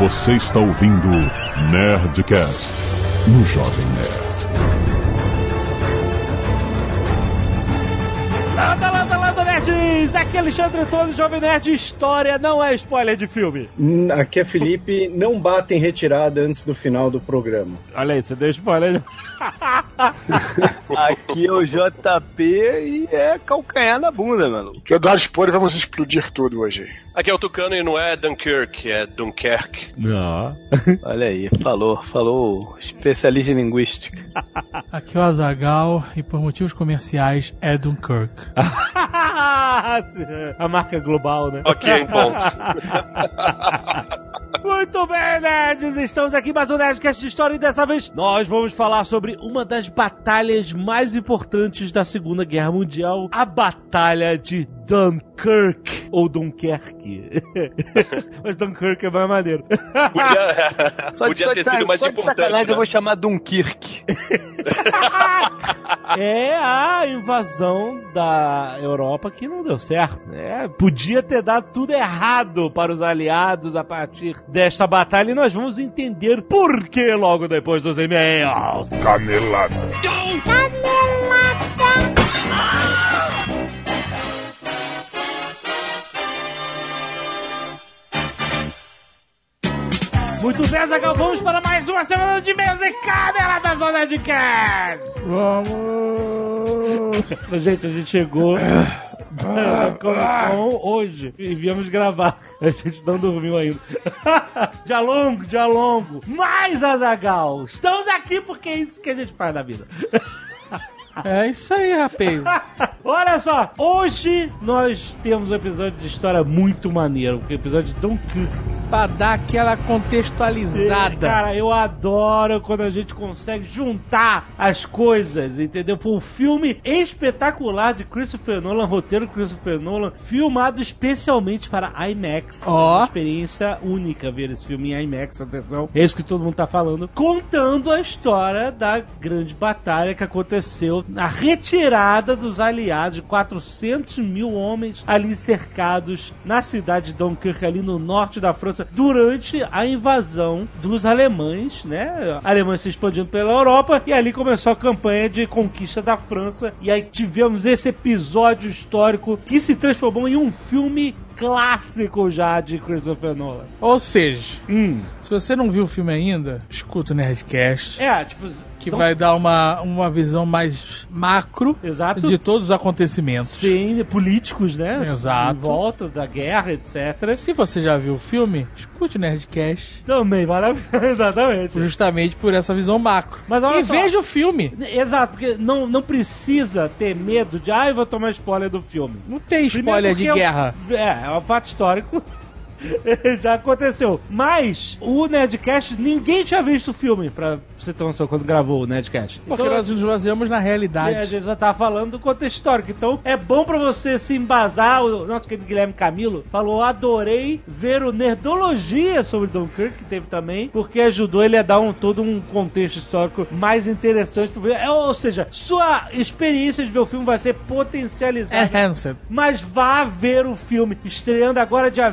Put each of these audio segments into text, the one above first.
Você está ouvindo Nerdcast no Jovem Nerd. Landa, landa, landa, nerds! Aqui é Alexandre Antônio, Jovem Nerd. História não é spoiler de filme. Hum, Aqui é Felipe, não bata em retirada antes do final do programa. Olha aí, você deu spoiler. Aqui é o JP e é calcanhar na bunda, mano. Que eu dou spoiler vamos explodir tudo hoje. Aqui é o Tucano e não é Dunkirk, é Dunkerque. Não. Olha aí, falou, falou especialista em linguística. Aqui é o Azagal e por motivos comerciais é Dunkirk. A marca global, né? Ok, ponto. Muito bem, nerds! Estamos aqui mais um Nerdcast de História e dessa vez nós vamos falar sobre uma das batalhas mais importantes da Segunda Guerra Mundial, a Batalha de Dunkirk, ou Dunkerque. Mas Dunkirk é mais maneiro. Podia, Só podia só ter de- sido mais só importante. sacanagem, né? eu vou chamar Dunkirk. é a invasão da Europa que não deu certo. né? podia ter dado tudo errado para os aliados a partir desta batalha e nós vamos entender por que logo depois dos e-mails. Canelada. Muito bem, Zagal, vamos para mais uma semana de e-mails e Canela da Zona de Cast. Vamos! Gente, a gente chegou na Comic Con hoje e viemos gravar. A gente não dormiu ainda. dia longo, dia longo. Mas, Azagal, estamos aqui porque é isso que a gente faz na vida. É isso aí, rapaz. Olha só, hoje nós temos um episódio de história muito maneiro, o episódio de Dunkirk. pra dar aquela contextualizada. Cara, eu adoro quando a gente consegue juntar as coisas, entendeu? Foi um filme espetacular de Christopher Nolan, roteiro Christopher Nolan, filmado especialmente para IMAX. Ó. Uma experiência única ver esse filme em IMAX, atenção. É isso que todo mundo tá falando. Contando a história da grande batalha que aconteceu na retirada dos aliados, de 400 mil homens ali cercados na cidade de Dunkirk, ali no norte da França, durante a invasão dos alemães, né? Alemães se expandindo pela Europa e ali começou a campanha de conquista da França. E aí tivemos esse episódio histórico que se transformou em um filme clássico já de Christopher Nolan. Ou seja, Hum. se você não viu o filme ainda, escuta o Nerdcast, É, tipo. que Dun- vai dar uma, uma visão mais macro Exato. de todos os acontecimentos. Sim, políticos, né? Exato. Em volta da guerra, etc. Se você já viu o filme, escute o Nerdcast. Também vale a pena, exatamente. Justamente por essa visão macro. Mas olha e só. veja o filme. Exato, porque não, não precisa ter medo de, ah, eu vou tomar spoiler do filme. Não tem spoiler de guerra. É, um- é, um fato histórico. Já aconteceu. Mas o Nerdcast, ninguém tinha visto o filme, pra você ter noção, quando gravou o Nerdcast. Porque Então, nós nos baseamos na e a realidade. gente já tá falando do contexto histórico. Então é bom pra você se embasar. O nosso querido Guilherme Camilo falou: adorei ver o Nerdologia sobre Dunkirk, que teve também, porque ajudou ele a dar um, todo um contexto histórico mais interessante. É, ou seja, sua experiência de ver o filme vai ser potencializada. É Hansen. Mas vá ver o filme, estreando agora dia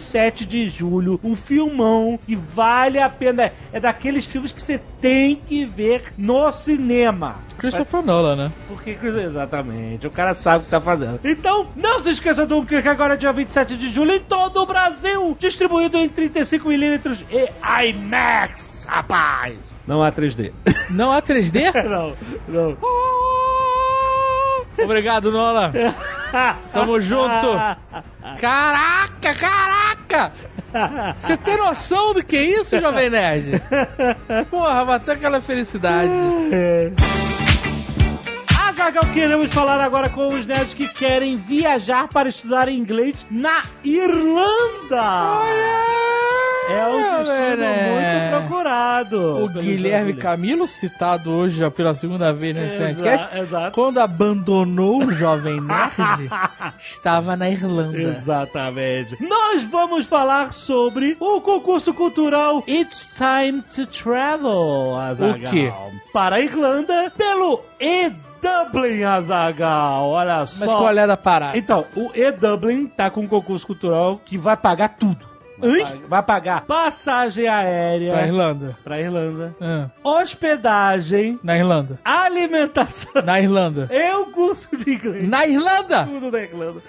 27 de julho. Um filmão que vale a pena. É daqueles filmes que você tem que ver no cinema. Christopher Nolan, né? Porque, exatamente, o cara sabe o que tá fazendo. Então, não se esqueça do Dunkirk agora dia 27 de julho em todo o Brasil, distribuído em 35mm e IMAX, rapaz. Não há 3D. Não há 3D? não, não. Obrigado, Nolan. Tamo junto. Caraca, caraca! Você tem noção do que é isso, Jovem Nerd? Porra, bateu aquela felicidade. Azaghal, queremos falar agora com os nerds que querem viajar para estudar inglês na Irlanda. É um destino Né? muito procurado. O Guilherme Camilo, citado hoje já pela segunda vez nesse exato. quando abandonou o Jovem Nerd, estava na Irlanda. Exatamente. Nós vamos falar sobre o concurso cultural It's Time to Travel, Azaghal. O quê? Para a Irlanda pelo E-Dublin, Azaghal. Olha Mas só. qual é a parada? Então, o E-Dublin tá com um concurso cultural que vai pagar tudo. Vai, pagar- vai pagar passagem aérea Pra Irlanda. pra Irlanda, Ah, hospedagem, na Irlanda. alimentação Na Irlanda. e o curso de inglês. Na Irlanda! Tudo na Irlanda.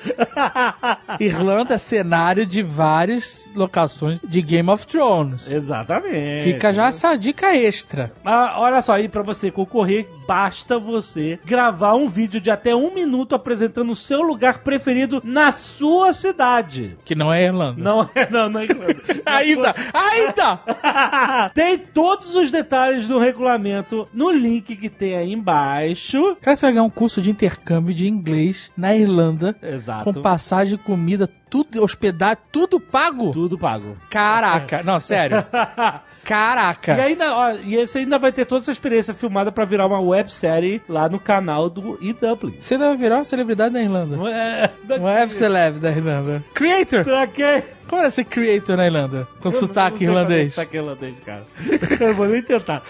Irlanda é cenário de várias locações de Game of Thrones. Exatamente. Fica já essa dica extra. Ah, olha só, aí pra você concorrer, basta você gravar um vídeo de até um minuto apresentando o seu lugar preferido na sua cidade. Que não é Irlanda. Não é, não, não é. Na Ainda! Ainda! tem todos os detalhes do regulamento no link que tem aí embaixo. Cara, você vai ganhar um curso de intercâmbio de inglês na Irlanda. Exato. Com passagem, comida, tudo, hospedagem, tudo pago? Tudo pago. Caraca. Não, sério. Caraca. E ainda, ó, e esse ainda vai ter toda essa experiência filmada pra virar uma websérie lá no canal do eDublin. Você deve virar uma celebridade na Irlanda. É? Um web da Irlanda. Creator! Pra quê? Como é ser creator na Irlanda? Com sotaque irlandês. Sotaque irlandês, cara. Eu vou nem tentar.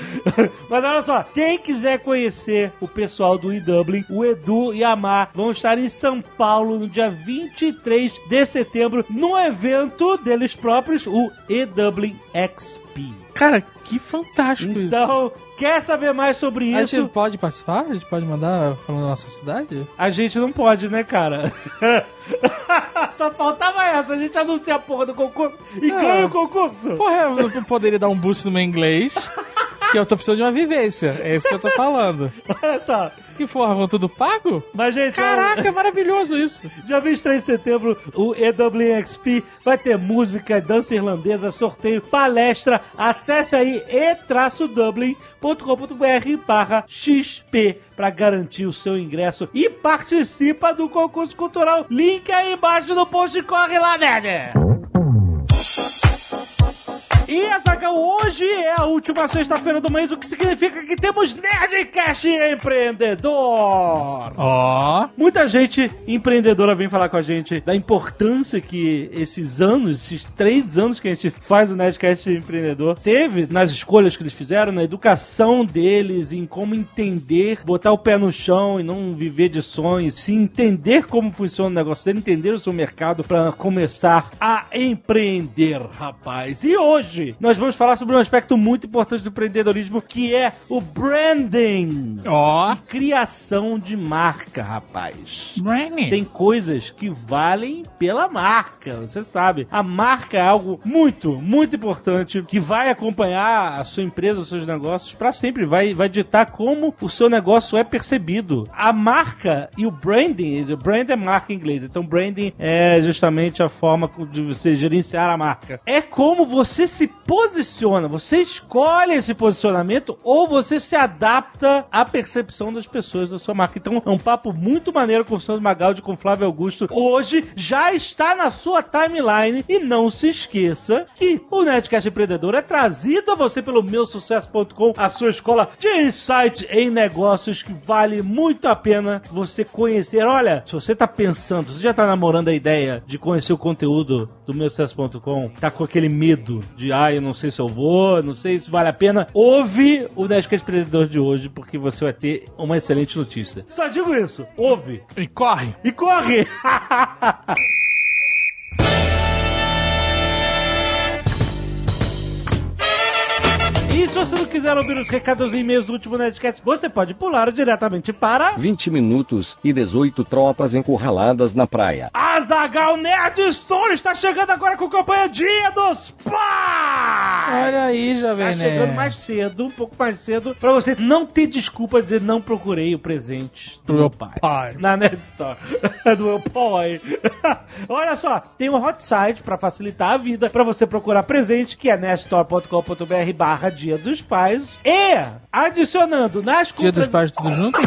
Mas olha só, quem quiser conhecer o pessoal do eDublin, o Edu e a Mar vão estar em São Paulo no dia 23 de setembro, no evento deles próprios, o eDublin XP. Cara, que fantástico isso. Então, quer saber mais sobre A isso? gente pode participar? A gente pode mandar falando da nossa cidade? A gente não pode, né, cara? Só faltava essa, a gente anuncia a porra do concurso e É. ganha o concurso. Porra, eu eu poderia dar um boost no meu inglês, que eu tô precisando de uma vivência. É isso que eu tô falando. Olha só. Que vão tudo pago? Mas, gente, Caraca, é maravilhoso isso. Dia 23 de setembro, o EWXP vai ter música, dança irlandesa, sorteio, palestra. Acesse aí e-dublin.com.br barra XP para garantir o seu ingresso e participa do concurso cultural. Link aí embaixo no post. Corre lá, nerd! E Azaghal, hoje é a última sexta-feira do mês, o que significa que temos Nerdcast Empreendedor! Ó. Muita gente empreendedora vem falar com a gente da importância que esses anos, esses três anos que a gente faz o Nerdcast Empreendedor, teve nas escolhas que eles fizeram, na educação deles, em como entender, botar o pé no chão e não viver de sonhos, se entender como funciona o negócio dele, entender o seu mercado para começar a empreender, rapaz. E hoje nós vamos falar sobre um aspecto muito importante do empreendedorismo que é o branding. Ó. Criação de marca, rapaz. Branding. Tem coisas que valem pela marca, você sabe. A marca é algo muito, muito importante que vai acompanhar a sua empresa, os seus negócios para sempre, vai, vai ditar como o seu negócio é percebido. A marca e o branding, o brand é marca em inglês, então branding é justamente a forma de você gerenciar a marca. É como você se posiciona, você escolhe esse posicionamento ou você se adapta à percepção das pessoas da sua marca. Então é um papo muito maneiro com o Sandro Magaldi, com o Flávio Augusto. Hoje já está na sua timeline e não se esqueça que o Nerdcast Empreendedor é trazido a você pelo meusucesso.com, a sua escola de insight em negócios que vale muito a pena você conhecer. Olha, se você está pensando, se você já está namorando a ideia de conhecer o conteúdo do meusucesso.com, tá com aquele medo de, ah, eu não sei se eu vou, não sei se vale a pena, ouve o Nerdcast Empreendedor de hoje, porque você vai ter uma excelente notícia. Só digo isso, ouve E corre. e corre! E se você não quiser ouvir os recados e e-mails do último Nerdcast, você pode pular diretamente para 20 minutos e 18 tropas encurraladas na praia. Azagal Nerd Store está chegando agora com a campanha Dia dos Pais! Olha aí, Tá Jovem chegando Nerd. mais cedo, um pouco mais cedo, pra você não ter desculpa de dizer não procurei o presente do meu pai. pai. Na Nerd Store. do meu pai. Olha só, tem um hot site pra facilitar a vida, pra você procurar presente, que é nerdstore.com.br barra Dia dos Pais. E, adicionando nas Dia compras... dos pais tudo junto?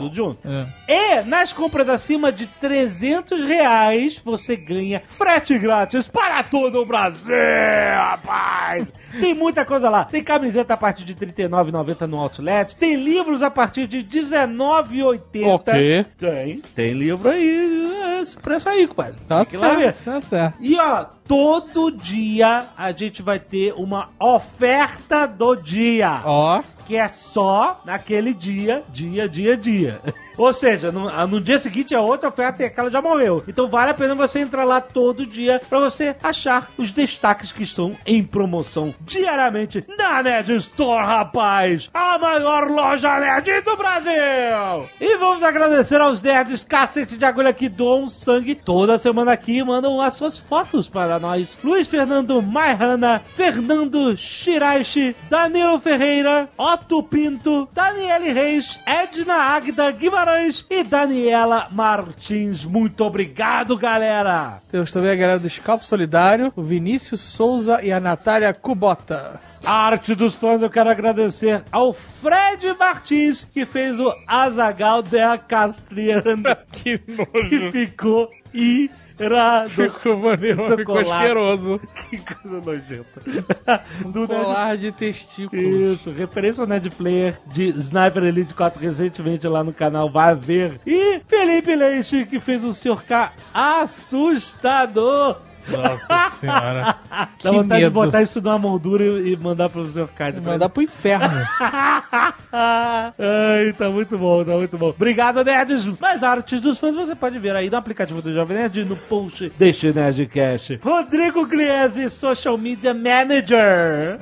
Tudo junto. É. E nas compras acima de 300 reais, você ganha frete grátis para todo o Brasil, rapaz! Tem muita coisa lá. Tem camiseta a partir de R$ 39,90 no Outlet. Tem livros a partir de R$ 19,80. Ok. Tem. Tem livro aí, esse preço aí, compadre. Tá Tem que ir lá ver. certo, tá certo. E ó, todo dia a gente vai ter uma oferta do dia Ó. que é só naquele dia, dia, dia, dia. Ou seja, no, no dia seguinte é outra oferta e aquela já morreu. Então vale a pena você entrar lá todo dia pra você achar os destaques que estão em promoção diariamente na Nerd Store, rapaz! A maior loja nerd do Brasil! E vamos agradecer aos nerds cacete de agulha que doam sangue toda semana aqui e mandam as suas fotos para nós. Luiz Fernando Maihana, Fernando Shiraishi, Danilo Ferreira, Otto Pinto, Daniele Reis, Edna Agda Guimarães e Daniela Martins. Muito obrigado, galera! Temos também a galera do Scalpo Solidário, o Vinícius Souza e a Natália Kubota. A arte dos fãs eu quero agradecer ao Fred Martins, que fez o Azagal de Castriano, Que que nojo. Ficou irado. Ficou maneiro, ficou colar. asqueroso. Que coisa nojenta. Do Nerd Colar de testículos. Isso, referência ao Nerd Player de Sniper Elite 4 recentemente lá no canal, vai ver. E Felipe Leite, que fez um Sr. K assustador. Nossa senhora. Dá Que vontade de medo. botar isso numa moldura e mandar pro. K. de Mandar pro inferno. Ai, tá muito bom, tá muito bom. Obrigado, nerds. Mais artes dos fãs você pode ver aí no aplicativo do Jovem Nerd no post deste Nerdcast. Rodrigo Gliese, Social Media Manager.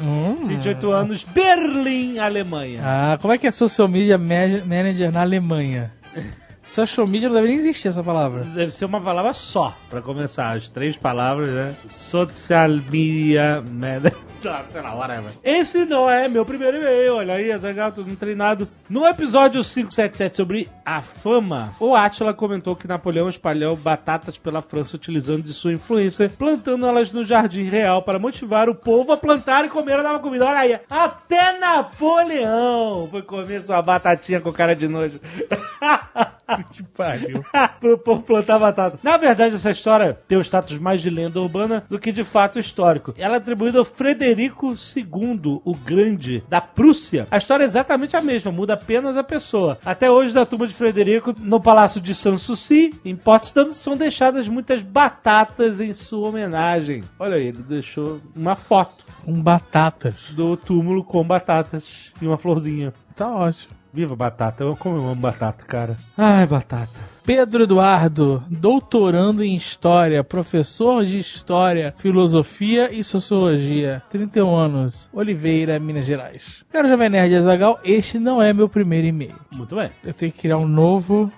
28 anos, Berlim, Alemanha. Ah, como é que é social media ma- manager na Alemanha? Social media não deve nem existir essa palavra. Deve ser uma palavra só, pra começar. As três palavras, né? Social Media. Ah, Sei lá, whatever. Esse não é meu primeiro e-mail, olha aí, todo mundo treinado. No episódio 577 sobre a fama, o Atila comentou que Napoleão espalhou batatas pela França utilizando de sua influência, plantando elas no jardim real para motivar o povo a plantar e comer a nova comida. Olha aí, até Napoleão foi comer sua batatinha com cara de nojo. Que pariu. pro povo plantar batata. Na verdade, essa história tem o status mais de lenda urbana do que de fato histórico. Ela é atribuída ao Frederico II, o Grande, da Prússia. A história é exatamente a mesma, muda apenas a pessoa. Até hoje, da turma de Frederico, no Palácio de Sanssouci, em Potsdam, são deixadas muitas batatas em sua homenagem. Olha aí, ele deixou uma foto Com batatas. do túmulo com batatas e uma florzinha. Tá ótimo. Viva batata, eu como eu amo batata, cara. Ai, batata. Pedro Eduardo, doutorando em História, professor de História, Filosofia e Sociologia, 31 anos, Oliveira, Minas Gerais. Quero Jovem Nerd Azagal, este não é meu primeiro e-mail. Muito bem. Eu tenho que criar um novo,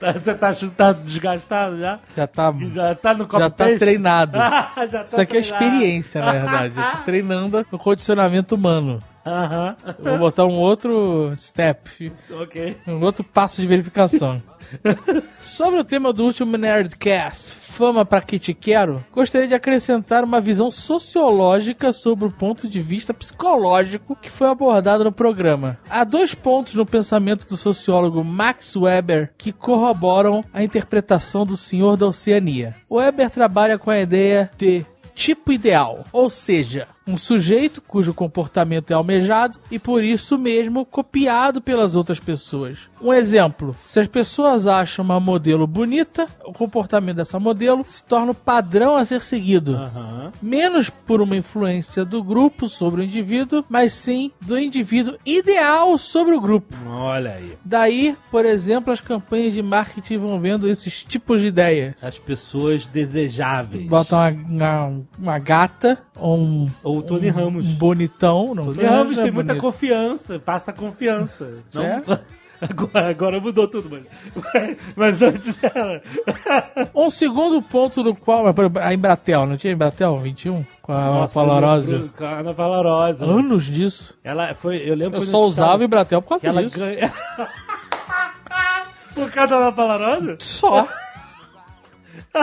Tá- Você tá, tá desgastado já? já tá, Já tá no copo já tá treinado. já tá Isso aqui é treinado. experiência, na verdade. Eu tô treinando no condicionamento humano. Aham. Vou botar um outro step, Ok. um outro passo de verificação. Sobre o tema do último Nerdcast, Fama pra que te quero, gostaria de acrescentar uma visão sociológica sobre o ponto de vista psicológico que foi abordado no programa. Há dois pontos no pensamento do sociólogo Max Weber que corroboram a interpretação do Senhor da Oceania. Weber trabalha com a ideia de tipo ideal, ou seja, um sujeito cujo comportamento é almejado e por isso mesmo copiado pelas outras pessoas. Um exemplo: se as pessoas acham uma modelo bonita, o comportamento dessa modelo se torna o padrão a ser seguido. Aham. Menos por uma influência do grupo sobre o indivíduo, mas sim do indivíduo ideal sobre o grupo. Olha aí. Daí, por exemplo, as campanhas de marketing vão vendo esses tipos de ideia. As pessoas desejáveis. Bota uma, uma, uma gata ou um, Ou o Tony um, Ramos. um bonitão. Não, Tony Ramos é tem muita bonito. confiança, passa confiança. Não-. Agora, agora mudou tudo, mas, mas antes era. Um segundo ponto do qual. A Embratel, não tinha Embratel 21? Com a Nossa, eu lembro- Com a Ana. Anos disso. Ela foi, eu lembro Eu só usava Embratel por causa disso. ganha. Por causa da Ana Valorosa? Só.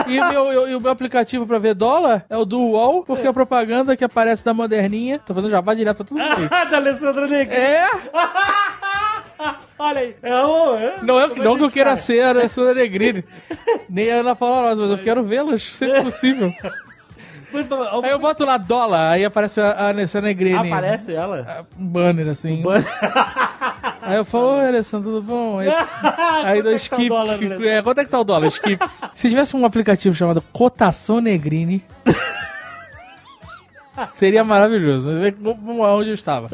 E, meu, eu- o meu aplicativo pra ver dólar é o do UOL, porque a propaganda que aparece da moderninha. Tô fazendo jabá direto pra todo mundo aí. da Alessandra Negri. É, Olha aí. É o. É, não, é, Como não que eu queira cara? ser a Alessandra Negrini, nem a Ana Paula mas eu quero vê-las, sempre possível. Aí eu boto lá dólar, aí aparece a Alessandra Negrini. Aparece ela? Um banner assim. Aí eu falo, oi Alessandro, tudo bom? Aí, aí dou Quanto é tá skip. dólar, Alessandro? é, quanto é que tá o dólar? Skip. Se tivesse um aplicativo chamado Cotação Negrini. Seria maravilhoso. Vamos lá onde eu estava.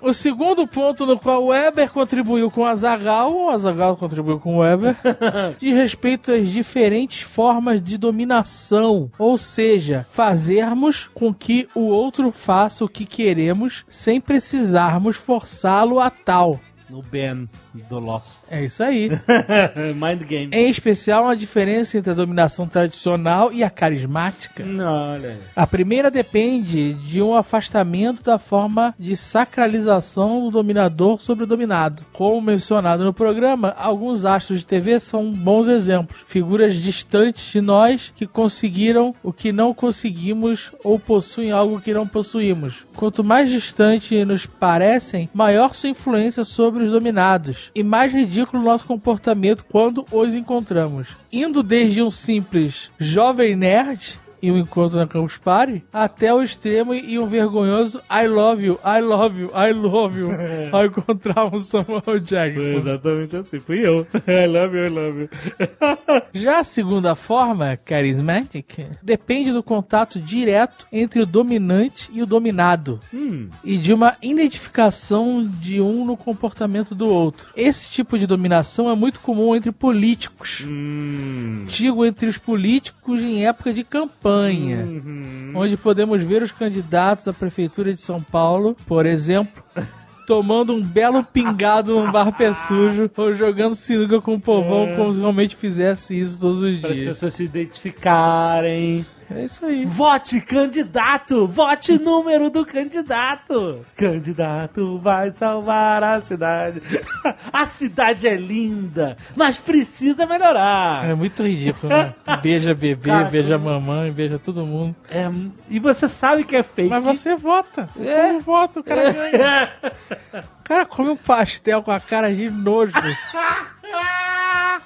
O segundo ponto no qual o Weber contribuiu com o Azagal, o Azagal contribuiu com o Weber, diz respeito às diferentes formas de dominação. Ou seja, fazermos com que o outro faça o que queremos sem precisarmos forçá-lo a tal. No Ben do Lost. É isso aí. Mind Game. Em especial, a diferença entre a dominação tradicional e a carismática. Não, olha aí. A primeira depende de um afastamento da forma de sacralização do dominador sobre o dominado. Como mencionado no programa, alguns astros de TV são bons exemplos. Figuras distantes de nós que conseguiram o que não conseguimos ou possuem algo que não possuímos. Quanto mais distante nos parecem, maior sua influência sobre os dominados e mais ridículo nosso comportamento quando os encontramos. Indo desde um simples jovem nerd e um encontro na Campus Party, até o extremo e um vergonhoso I love you, I love you, I love you, ao encontrar um Samuel Foi Jackson. exatamente assim. Fui eu. I love you, I love you. Já a segunda forma, charismatic, depende do contato direto entre o dominante e o dominado. Hum. E de uma identificação de um no comportamento do outro. Esse tipo de dominação é muito comum entre políticos. Hum. Digo entre os políticos em época de campanha. Uhum. Onde podemos ver os candidatos à prefeitura de São Paulo, por exemplo, tomando um belo pingado num bar pé sujo ou jogando sinuca com o povão como se realmente fizesse isso todos os Para as dias. pessoas se identificarem. É isso aí. Vote candidato! Vote número do candidato! Candidato vai salvar a cidade. A cidade é linda, mas precisa melhorar. É muito ridículo, né? Beija bebê, Cara, beija mamãe, beija todo mundo. É, e você sabe que é fake. Mas você vota. É. Como vota, o cara ganha. O cara come um pastel com a cara de nojo.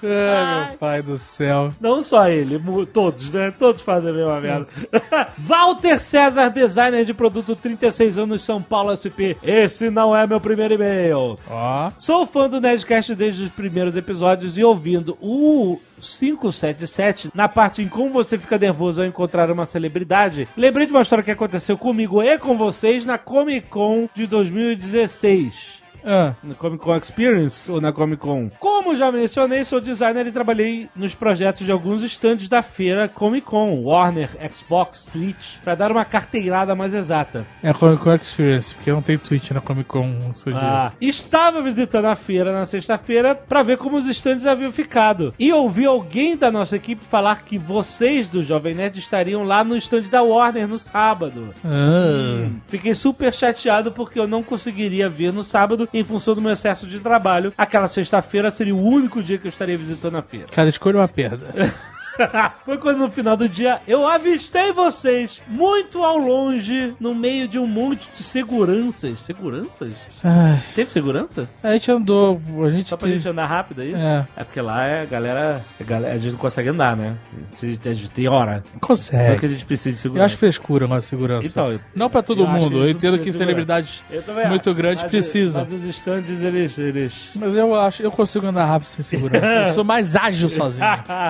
Ai, meu pai do céu. Não só ele, todos, né? Todos fazem a mesma merda. Walter César, designer de produto, 36 anos, São Paulo SP. Esse não é meu primeiro e-mail. Ó. Sou fã do Nerdcast desde os primeiros episódios e ouvindo o 577, na parte em como você fica nervoso ao encontrar uma celebridade, lembrei de uma história que aconteceu comigo e com vocês na Comic Con de 2016 Ah, na Comic Con Experience ou na Comic Con. Como já mencionei, sou designer e trabalhei nos projetos de alguns estandes da feira Comic Con, Warner, Xbox, Twitch, para dar uma carteirada mais exata. é a Comic Con Experience, porque não tem Twitch na Comic Con. Ah, estava visitando a feira na sexta-feira para ver como os estandes haviam ficado. E ouvi alguém da nossa equipe falar que vocês do Jovem Nerd estariam lá no stand da Warner no sábado. Ah. Fiquei super chateado porque eu não conseguiria vir no sábado em função do meu excesso de trabalho. Aquela sexta-feira seria o único dia que eu estaria visitando a feira. Cada escolha é uma perda. Foi quando no final do dia eu avistei vocês muito ao longe, no meio de um monte de seguranças. Seguranças? Ai, Teve segurança? a gente andou, a gente Só pra teve- gente andar rápido aí? É, É porque lá é a galera, a galera. A gente não consegue andar, né? Se- A gente tem hora. Não é que consegue. a gente precisa de Eu segurança. acho frescura a segurança. Então, eu- não pra todo eu mundo. Eu entendo que celebridades Eu muito grandes Mas- precisam. Mas os estandes, eles. eles... Mas eu acho, eu consigo andar rápido sem segurança. Eu sou mais ágil sozinho.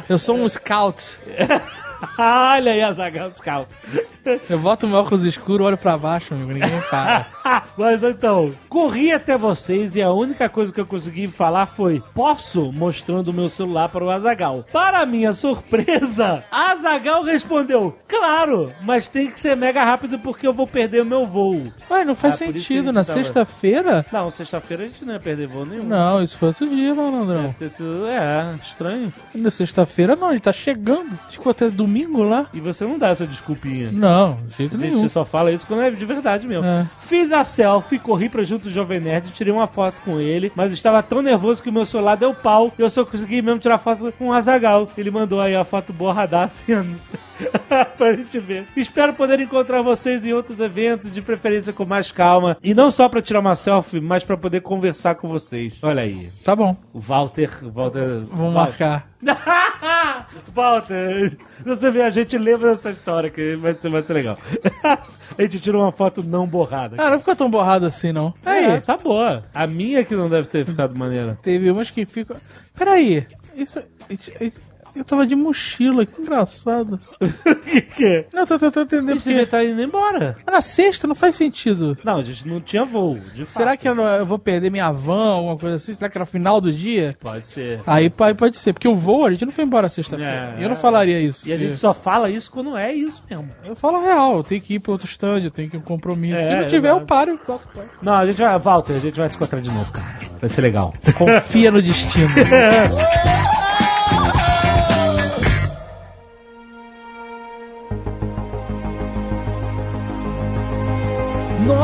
Eu sou um scout. Olha aí a Zagal Scout. Eu boto meu óculos escuro, olho pra baixo, amigo. Ninguém para. Mas então, corri até vocês e a única coisa que eu consegui falar foi: Posso? Mostrando o meu celular para o Azagal. Para minha surpresa, Azagal respondeu: Claro, mas tem que ser mega rápido porque eu vou perder o meu voo. Ué, não faz Ah, que sentido. Na tava- sexta-feira? Não, sexta-feira a gente não ia perder voo nenhum. Não, isso foi outro dia, malandrão. Sido- É, estranho. Na sexta-feira não, ele tá chegando. Ficou até domingo lá. E você não dá essa desculpinha. Não, de jeito A nenhum. gente só fala isso quando é de verdade mesmo. É. Fiz a selfie, corri pra junto do Jovem Nerd, tirei uma foto com ele, mas estava tão nervoso que o meu celular deu pau e eu só consegui mesmo tirar foto com o Azagal. Ele mandou aí a foto borradaça pra gente ver. Espero poder encontrar vocês em outros eventos, de preferência com mais calma. E não só pra tirar uma selfie, mas pra poder conversar com vocês. Olha aí. Tá bom, O Walter. Walter. vamos marcar. Walter, você vê, a gente lembra dessa história que vai ser, vai ser legal. a gente tirou uma foto não borrada. Ah, não ficou tão borrado assim, não. Aí, É, tá boa. A minha que não deve ter ficado maneira. teve umas que ficam. Peraí, isso. Eu tava de mochila, que engraçado. que que é? Não, eu tô tentando entender Esse devia porque. estar indo embora. Na sexta não faz sentido. Não, a gente não tinha voo. de Será fato. que eu, não- eu vou perder minha van, alguma coisa assim? Será que era final do dia? Pode ser. Aí pode, pode ser, porque o voo a gente não foi embora sexta-feira. É, eu não é. falaria isso. E a se- gente só fala isso quando é isso mesmo. Eu falo a real, eu tenho que ir pro outro stand, eu tenho que ir um compromisso. É, Se não tiver, eu paro. Não, a gente vai, Walter, a gente vai se encontrar de novo, cara. Vai ser legal. Confia no destino.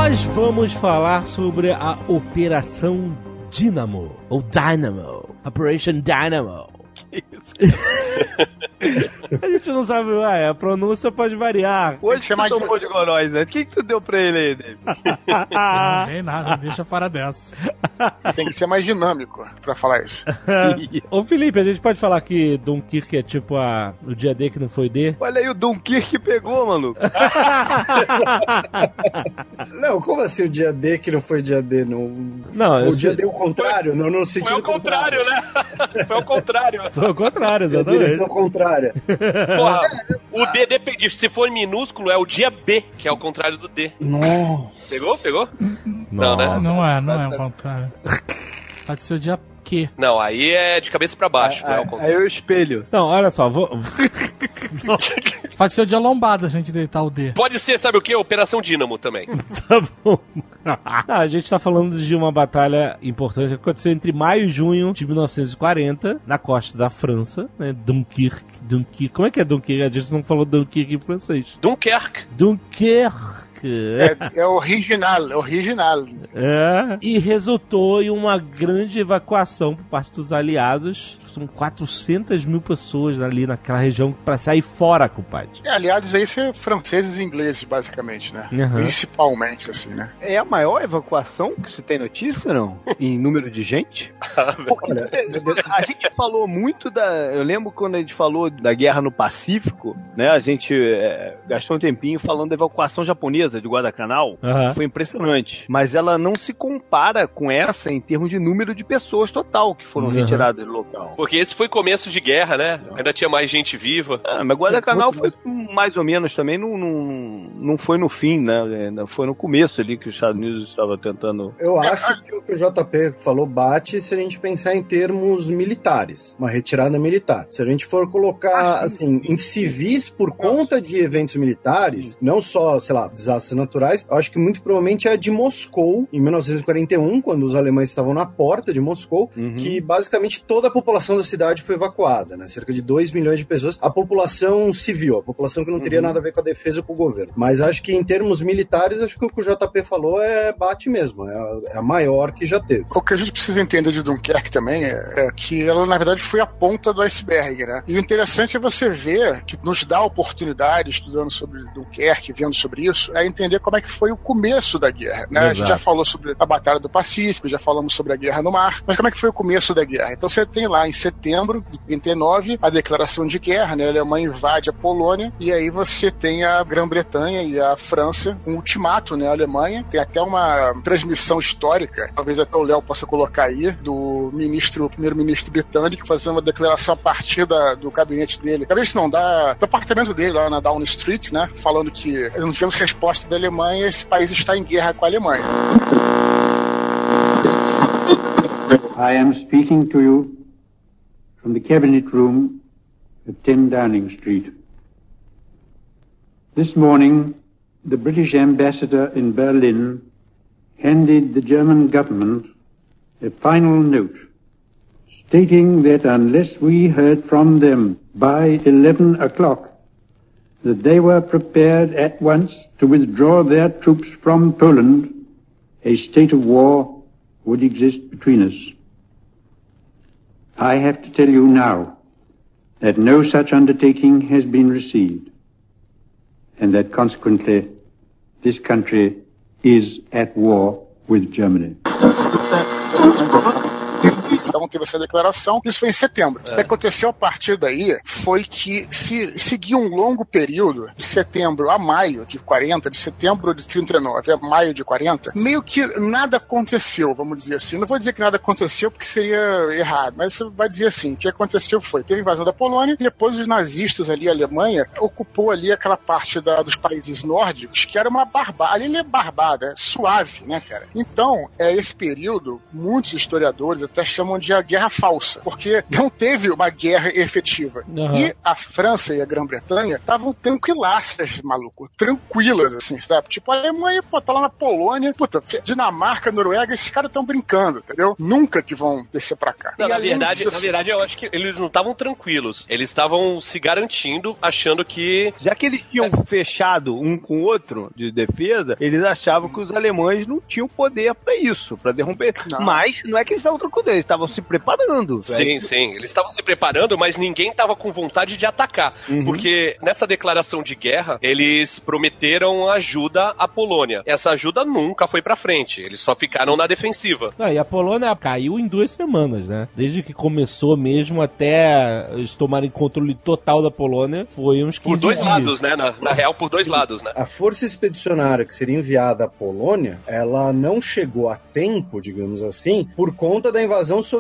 Nós vamos falar sobre a Operação Dynamo, ou Dynamo, Operation Dynamo. a gente não sabe, ué, a pronúncia pode variar. Hoje mais tomou de goróis, né? O que, que tu deu pra ele aí, David? não tem nada, deixa fora dessa. Tem que ser mais dinâmico pra falar isso. Ô Felipe, a gente pode falar que Dunkirk é tipo a, o dia D que não foi D? Olha aí o Dunkirk pegou, maluco. Não, como assim o dia D que não foi dia D? Não... Não, O dia sei- D o contrário? Não, no sentido Foi ao contrário, né? Foi ao contrário. Foi o contrário, A exatamente. direção contrária. Porra, o D depende. Se for minúsculo, é o dia B, que é o contrário do D. Nossa. Pegou? Pegou? Não, né? Não é, não é o contrário. Pode ser o dia Q. Não, aí é de cabeça pra baixo, não é o Aí, contrário. aí o espelho. Não, olha só, vou... Pode ser o dia lombada a gente deitar o D. Pode ser, sabe o que? Operação Dínamo também. tá bom. Ah, a gente tá falando de uma batalha importante que aconteceu entre maio e junho de 1940, na costa da França, né? Dunkirk. Dunkirk. Como é que é Dunkirk? A gente não falou Dunkirk em francês. Dunkerque. Dunkirk. É, é original, é original. É. E resultou em uma grande evacuação por parte dos aliados. São 400 mil pessoas ali naquela região pra sair fora, compadre. É, aliados aí são franceses e ingleses, basicamente, né? Uhum. Principalmente, assim, né? É a maior evacuação que se tem notícia, não? Em número de gente? Porque a gente falou muito da. Eu lembro quando a gente falou da guerra no Pacífico, né? A gente é, gastou um tempinho falando da evacuação japonesa de Guadalcanal. Aham. Foi impressionante. Mas ela não se compara com essa em termos de número de pessoas total que foram Uhum. retiradas do local. Porque esse foi começo de guerra, né? Ainda tinha mais gente viva. Ah, mas Guadalcanal foi mais ou menos também, não, não, não foi no fim, né? Ainda Foi no começo ali que os Estados Unidos estava tentando. Eu acho que o que o JP falou bate se a gente pensar em termos militares, uma retirada militar. Se a gente for colocar assim em civis por conta de eventos militares, não só, sei lá, desastres naturais, eu acho que muito provavelmente é a de Moscou em 1941, quando os alemães estavam na porta de Moscou, Uhum. que basicamente toda a população da cidade foi evacuada, né? Cerca de 2 milhões de pessoas. A população civil, a população que não teria nada a ver com a defesa ou com o governo. Mas acho que em termos militares, acho que o que o JP falou é bate mesmo, é a, é a maior que já teve. O que a gente precisa entender de Dunkerque também é, é que ela, na verdade, foi a ponta do iceberg, né? E o interessante é você ver que nos dá oportunidade, estudando sobre Dunkerque, vendo sobre isso, é entender como é que foi o começo da guerra, né? A gente Exato. já falou sobre a Batalha do Pacífico, já falamos sobre a Guerra no Mar, mas como é que foi o começo da guerra? Então você tem lá em setembro de 39 a declaração de guerra, né? A Alemanha invade a Polônia e aí você tem a Grã-Bretanha e a França, um ultimato, né? A Alemanha tem até uma transmissão histórica, talvez até o Léo possa colocar aí, do ministro, primeiro-ministro britânico fazendo uma declaração a partir da- do gabinete dele, gabinete não, da, do apartamento dele lá na Downing Street, né? Falando que não tivemos resposta da Alemanha, esse país está em guerra com a Alemanha. I am speaking to you from the Cabinet Room at 10 Downing Street. This morning, the British ambassador in Berlin handed the German government a final note stating that unless we heard from them by 11 o'clock, that they were prepared at once to withdraw their troops from Poland, a state of war would exist between us. I have to tell you now that no such undertaking has been received, and that consequently this country is at war with Germany. Então teve essa declaração, isso foi em setembro. O que aconteceu a partir daí foi que se seguiu um longo período, de setembro a maio de 40, de setembro de 39 a maio de 40, meio que nada aconteceu, vamos dizer assim. Não vou dizer que nada aconteceu porque seria errado, mas você vai dizer assim, o que aconteceu foi, teve a invasão da Polônia, e depois os nazistas ali, a Alemanha, ocupou ali aquela parte da- dos países nórdicos, que era uma barbada, ali é barbada, é suave, né, cara? Então, é esse período, muitos historiadores até chamam de a guerra falsa, porque não teve uma guerra efetiva. Aham. E a França e a Grã-Bretanha estavam tranquilaças, maluco, tranquilas, assim, sabe? Tipo, a Alemanha, pô, tá lá na Polônia, puta, Dinamarca, Noruega, esses caras estão brincando, entendeu? Nunca que vão descer pra cá. Não, E na verdade, disso- na verdade, eu acho que eles não estavam tranquilos. Eles estavam se garantindo, achando que. Já que eles tinham fechado um com o outro de defesa, eles achavam que os alemães não tinham poder pra isso, pra derrubar. Não. Mas não é que eles estavam tranquilos, eles estavam se preparando. Sim, sim. Eles estavam se preparando, mas ninguém estava com vontade de atacar. Porque nessa declaração de guerra, eles prometeram ajuda à Polônia. Essa ajuda nunca foi pra frente. Eles só ficaram na defensiva. Ah, e a Polônia caiu em duas semanas, né? Desde que começou mesmo até eles tomarem controle total da Polônia, foi uns 15 Por dois dias. lados, né? Na, na real, por dois lados, né? A força expedicionária que seria enviada à Polônia, ela não chegou a tempo, digamos assim, por conta da invasão soviética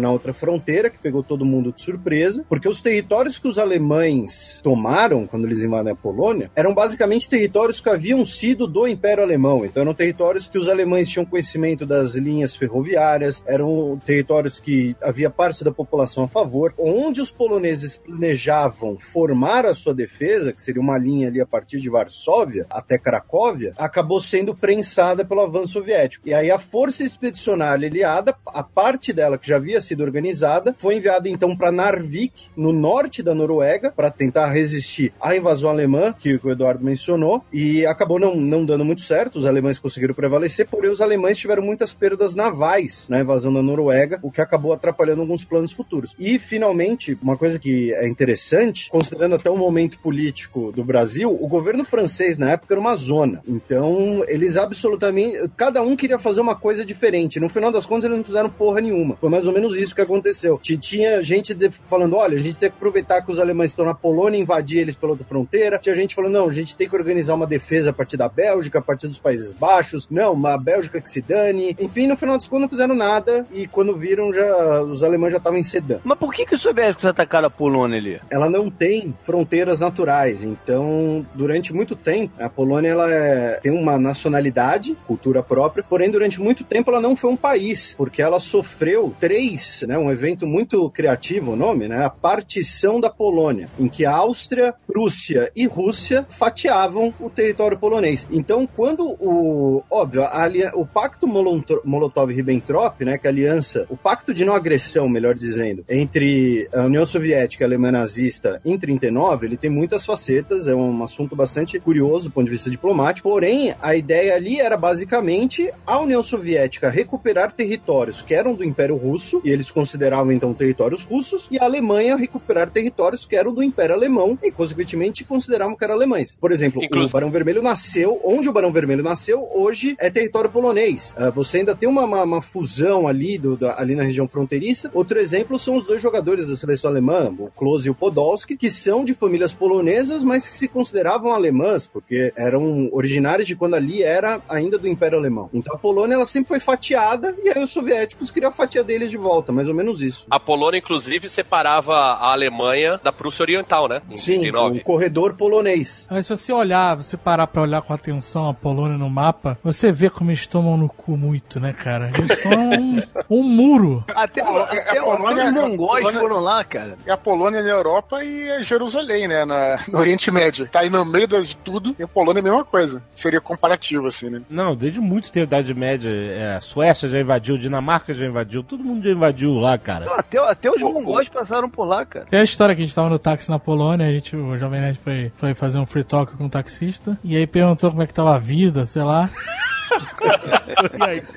na outra fronteira, que pegou todo mundo de surpresa, porque os territórios que os alemães tomaram quando eles invadem a Polônia eram basicamente territórios que haviam sido do Império Alemão. Então eram territórios que os alemães tinham conhecimento das linhas ferroviárias, eram territórios que havia parte da população a favor, onde os poloneses planejavam formar a sua defesa, que seria uma linha ali a partir de Varsóvia até Cracóvia, acabou sendo prensada pelo avanço soviético. E aí a força expedicionária aliada, a parte dela que já havia sido organizada, foi enviada então para Narvik, no norte da Noruega, para tentar resistir à invasão alemã, que o Eduardo mencionou, e acabou não, não dando muito certo, os alemães conseguiram prevalecer, porém os alemães tiveram muitas perdas navais na invasão da Noruega, o que acabou atrapalhando alguns planos futuros. E, finalmente, uma coisa que é interessante, considerando até o momento político do Brasil, o governo francês na época era uma zona. Então, eles absolutamente. Cada um queria fazer uma coisa diferente. No final das contas, eles não fizeram porra nenhuma. Foi mais ou menos isso que aconteceu. Ti- Tinha gente de- falando: olha, a gente tem que aproveitar que os alemães estão na Polônia e invadir eles pela outra fronteira. Tinha gente falando: não, a gente tem que organizar uma defesa a partir da Bélgica, a partir dos Países Baixos. Não, uma Bélgica que se dane. Enfim, no final das contas, não fizeram nada. E quando viram, já os alemães já estavam em sedã. Mas por que, que os soviéticos atacaram a Polônia ali? ela não tem fronteiras naturais. Então, durante muito tempo, a Polônia ela é- tem uma nacionalidade, cultura própria, porém, durante muito tempo ela não foi um país, porque ela sofreu três, né, um evento muito criativo, o nome, né, a partição da Polônia, em que a Áustria, Prússia e Rússia fatiavam o território polonês. Então, quando o, óbvio, a o pacto Molotov- Molotov-Ribbentrop, né, que é a aliança, o pacto de não agressão, melhor dizendo, entre a União Soviética e a Alemanha nazista em 39, ele tem muitas facetas, é um assunto bastante curioso do ponto de vista diplomático, porém, a ideia ali era basicamente a União Soviética recuperar territórios que eram do Império Russo, e eles consideravam então territórios russos, e a Alemanha recuperar territórios que eram do Império Alemão, e consequentemente consideravam que eram alemães. Por exemplo, Inclusive- o Barão Vermelho nasceu, onde o Barão Vermelho nasceu, hoje é território polonês. Ah, você ainda tem uma, uma, uma fusão ali, do, da- ali na região fronteiriça. Outro exemplo são os dois jogadores da seleção alemã, o Klose e o Podolski, que são de famílias polonesas, mas que se consideravam alemãs, porque eram originários de quando ali era ainda do Império Alemão. Então a Polônia ela sempre foi fatiada, e aí os soviéticos queriam a fatia deles de volta, mais ou menos isso. A Polônia, inclusive, separava a Alemanha da Prússia Oriental, né? Em Sim, 39. um corredor polonês. Mas se você olhar, você parar pra olhar com atenção a Polônia no mapa, você vê como eles tomam no cu muito, né, cara? Eles são um, um muro. Até, até, a Polônia- até os mongóis a Polônia- foram lá, cara. É a Polônia na Europa e é Jerusalém, né? Na, no Oriente Médio. Tá aí no meio de tudo. E a Polônia é a mesma coisa. Seria comparativo, assim, né? Não, desde muito tempo da Idade Média, é, a Suécia já invadiu, Dinamarca já invadiu, todo mundo invadiu lá, cara. Não, até, até os mongóis passaram por lá, cara. Tem a história que a gente tava no táxi na Polônia, a gente, o Jovem Nerd foi, foi fazer um free talk com um taxista, e aí perguntou como é que tava a vida, sei lá.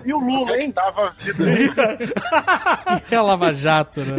E o Lula, hein? Tava vida. É a Lava Jato, né?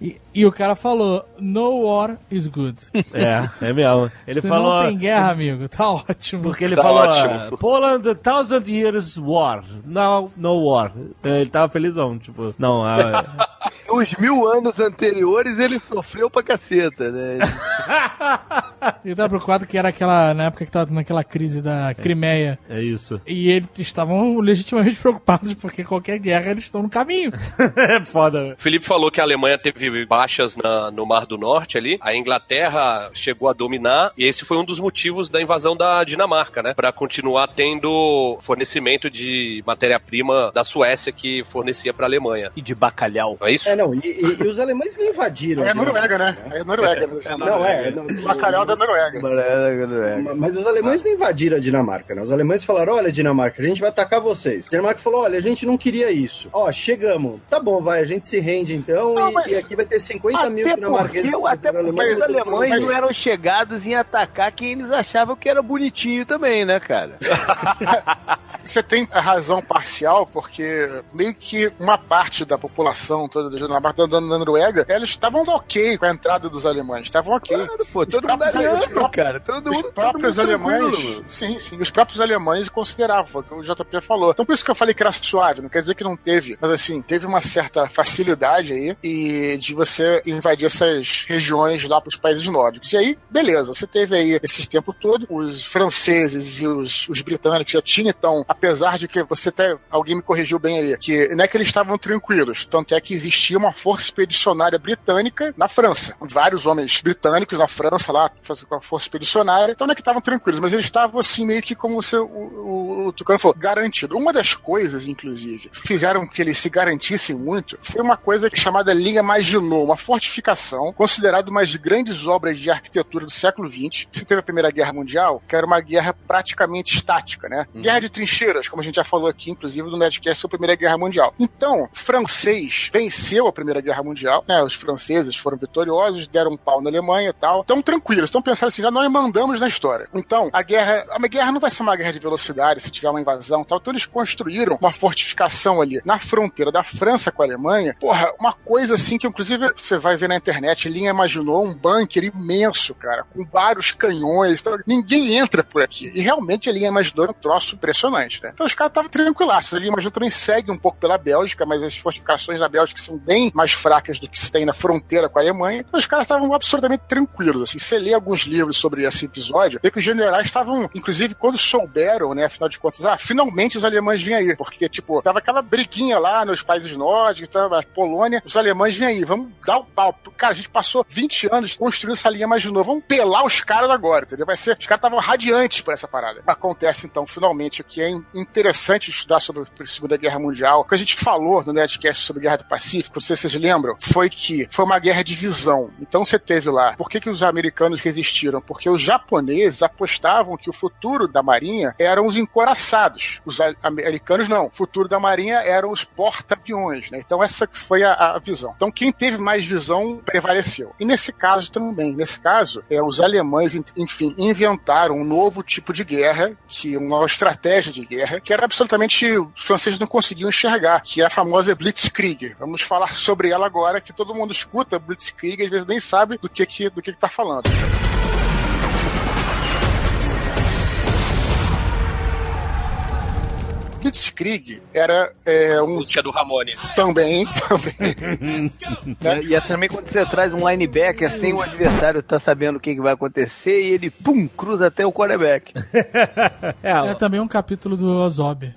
E, e o cara falou: No war is good. É, é mesmo. Ele Se falou. não tem guerra, amigo, tá ótimo. Porque ele Tá falou, ótimo. Poland, thousand years war. No, no war. Ele tava felizão, tipo, não, ah, Os mil anos anteriores ele sofreu pra caceta, né? Eu tava preocupado que era aquela, na época que tava naquela crise da Crimeia. é isso. E eles estavam legitimamente preocupados, porque qualquer guerra eles estão no caminho. É foda. O Felipe falou que a Alemanha teve baixas na- no Mar do Norte ali. A Inglaterra chegou a dominar e esse foi um dos motivos da invasão da Dinamarca, né? Pra continuar tendo fornecimento de matéria-prima da Suécia que fornecia pra Alemanha. E de bacalhau. É isso? É, não, e, e- e os alemães não invadiram. É a Noruega, né? É a Noruega. Não, é. Não, O bacalhau da Noruega. Ma- Mas os alemães não invadiram a Dinamarca, né? Os alemães falaram: olha, Dinamarca, a gente vai atacar vocês. A Dinamarca falou: olha, a gente não queria isso. Ó, chegamos. Tá bom, vai, a gente se rende então Não, e, e aqui vai ter 50 mil Até dinamarqueses. porque, até porque os alemães mas- não eram chegados em atacar quem eles achavam que era bonitinho também, né, cara? Você tem a razão parcial, porque meio que uma parte da população toda da Dinamarca, da, Noruega, eles estavam ok com a entrada dos alemães, estavam ok. Pô, todo mundo os cara. Todo Os mundo, próprios todo mundo alemães, sim, sim, os próprios alemães consideravam, que o JP falou. Então por isso que eu falei que era suave, não quer dizer que não teve, mas assim, teve uma certa facilidade aí e de você invadir essas regiões lá pros países nórdicos. E aí, beleza, você teve aí esses tempos todo, os franceses e os, os britânicos já tinham, então, apesar de que você até, alguém me corrigiu bem aí, que não é que eles estavam tranquilos, tanto é que existia uma força expedicionária britânica na França. Vários homens britânicos na França lá, com a força expedicionária, então não é que estavam tranquilos, mas eles estavam assim, meio que como você, o, o, o Tucano falou, garantido. Uma das coisas, inclusive, que fizeram que eles se garantissem muito foi uma coisa chamada Linha Maginot, uma fortificação considerada uma das grandes obras de arquitetura do século XX. Você teve a Primeira Guerra Mundial, que era uma guerra praticamente estática, né? Guerra de trincheiras, como a gente já falou aqui, inclusive, no Nerdcast sobre a Primeira Guerra Mundial. Então, francês venceu a Primeira Guerra Mundial, né? Os franceses foram vitoriosos, deram um pau na Alemanha e tal. Então, tranquilos, estão pensando assim, já nós mandamos na história. Então, a guerra, a guerra não vai ser uma guerra de velocidade se tiver uma invasão e tal. Então, eles construíram uma fortificação ali na fronteira da França com a Alemanha. Porra, uma coisa assim que, inclusive, você vai ver na internet, Linha imaginou um bunker imenso, cara, com vários canhões. Então, ninguém entra por aqui. E realmente a Linha imaginou um troço impressionante, né? Então, os caras estavam tranquilaços. A Linha imaginou também segue um pouco pela Bélgica, mas as fortificações da Bélgica são bem mais fracas do que se tem na fronteira com a Alemanha. Então, os caras estavam absolutamente tranquilos. Assim, você lê alguns livros sobre esse episódio, vê que os generais estavam, inclusive, quando souberam, né, afinal de contas, ah, finalmente os alemães vêm aí. Porque, tipo, tava aquela briguinha lá nos países nórdicos, tava a Polônia, os alemães vêm aí, vamos dar o pau. Cara, a gente passou 20 anos construindo essa linha mais de novo, vamos pelar os caras agora, entendeu? Vai ser, os caras estavam radiantes por essa parada. Acontece, então, finalmente, o que é interessante estudar sobre a Segunda Guerra Mundial, o que a gente falou no Nerdcast sobre a Guerra do Pacífico, sei se vocês lembram, foi que foi uma guerra de visão. Então você teve lá, por que, que os americanos resistiram? Porque os japoneses apostavam que o futuro da marinha eram os encoraçados. Os americanos não. O futuro da marinha eram os porta-aviões, né? Então essa que foi a, a visão. Então quem teve mais visão prevaleceu. E nesse caso também, nesse caso, é, os alemães, en- enfim, inventaram um novo tipo de guerra, que uma nova estratégia de guerra, que era absolutamente os franceses não conseguiam enxergar, que é a famosa Blitzkrieg. Vamos falar sobre ela agora, que todo mundo escuta Blitzkrieg e às vezes nem sabe do que que, do que, que tá falando. Blitzkrieg era é, um Música do Ramones. também, também É, E é também quando você traz um linebacker sem o adversário tá sabendo o que, que vai acontecer e ele, pum, cruza até o quarterback. É também um capítulo do Ozob.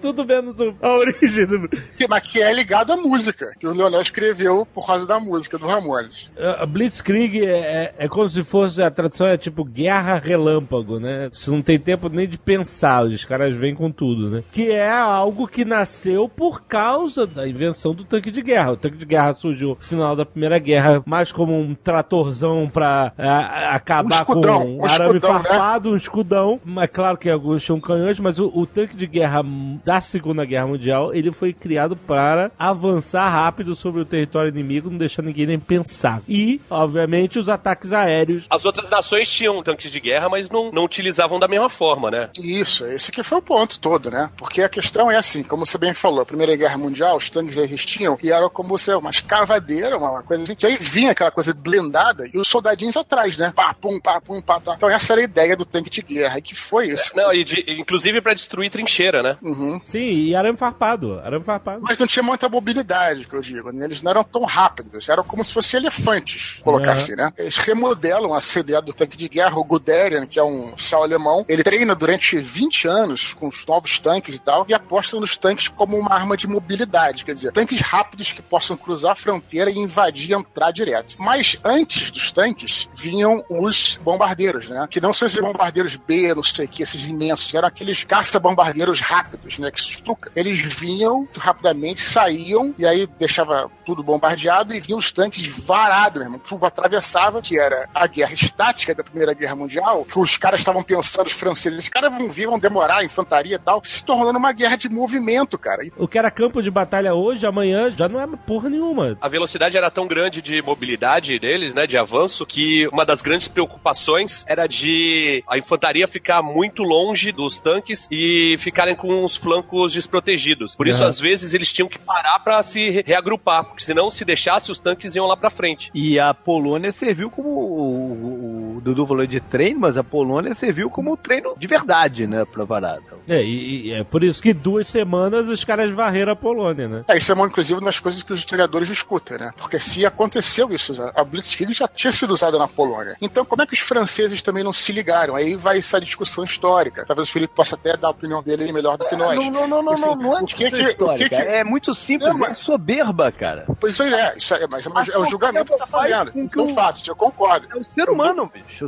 Tudo menos a origem do. que, mas que é ligado à música, que o Leonel escreveu por causa da música do Ramones. A Blitzkrieg é, é, é como se fosse, a tradução é tipo guerra relâmpago, né? Você não tem tempo nem de pensar, os caras mas vem com tudo, né? Que é algo que nasceu por causa da invenção do tanque de guerra. O tanque de guerra surgiu no final da Primeira Guerra mais como um tratorzão pra é, acabar Um escudão, com um um arame escudão, né? farpado, um escudão. Mas claro que alguns tinham canhões, mas o, o tanque de guerra da Segunda Guerra Mundial, ele foi criado para avançar rápido sobre o território inimigo, não deixar ninguém nem pensar. E, obviamente, os ataques aéreos. As outras nações tinham tanques de guerra, mas não, não utilizavam da mesma forma, né? Isso, esse que foi o ponto todo, né? Porque a questão é assim, como você bem falou, a Primeira Guerra Mundial, os tanques existiam e eram como você, uma escavadeira, uma coisa assim, que aí vinha aquela coisa blindada e os soldadinhos atrás, né? Pá, pum, pá, pum, pá, pá. Então essa era a ideia do tanque de guerra, e que foi isso. Não, e de- inclusive pra destruir trincheira, né? Uhum. Sim, e arame farpado. Arame farpado. Mas não tinha muita mobilidade, que eu digo. né? Eles não eram tão rápidos, eram como se fossem elefantes, colocar É. assim, né? Eles remodelam a CDA do tanque de guerra, o Guderian, que é um oficial alemão. Ele treina durante 20 anos com os novos tanques e tal, e aposta nos tanques como uma arma de mobilidade, quer dizer, tanques rápidos que possam cruzar a fronteira e invadir entrar direto. Mas antes dos tanques, vinham os bombardeiros, né? Que não são esses bombardeiros B, não sei o que, esses imensos, eram aqueles caça-bombardeiros rápidos, né? Que suca. Eles vinham rapidamente, saíam, e aí deixava tudo bombardeado e vinham os tanques varados, meu irmão. Tudo atravessava, que era a guerra estática da Primeira Guerra Mundial, que os caras estavam pensando, os franceses, esses caras vão vir, vão demorar, infantaria e tal, se tornando uma guerra de movimento, cara. O que era campo de batalha hoje, amanhã, já não é porra nenhuma. A velocidade era tão grande de mobilidade deles, né, de avanço, que uma das grandes preocupações era de a infantaria ficar muito longe dos tanques e ficarem com os flancos desprotegidos. Por isso, Uhum. às vezes, eles tinham que parar pra se re- reagrupar, porque senão, se deixasse, os tanques iam lá pra frente. E a Polônia serviu como. O, o- o Dudu falou de treino, mas a Polônia serviu como treino de verdade, né, pra parada. É, e, e é por isso que duas semanas os caras varreram a Polônia, né? É, isso é uma, inclusive, uma das coisas que os historiadores discutem, né? Porque se aconteceu isso, a Blitzkrieg já tinha sido usada na Polônia. Então, como é que os franceses também não se ligaram? Aí vai essa discussão histórica. Talvez o Felipe possa até dar a opinião dele aí melhor do que nós. Não, não, não, não, Assim, não, não é o que que- o que histórica, que- É muito simples, mas- é soberba, cara. Pois é, isso é, mas é, A é o julgamento que tá fazendo. com que o- fato, eu concordo. É o ser humano, bicho.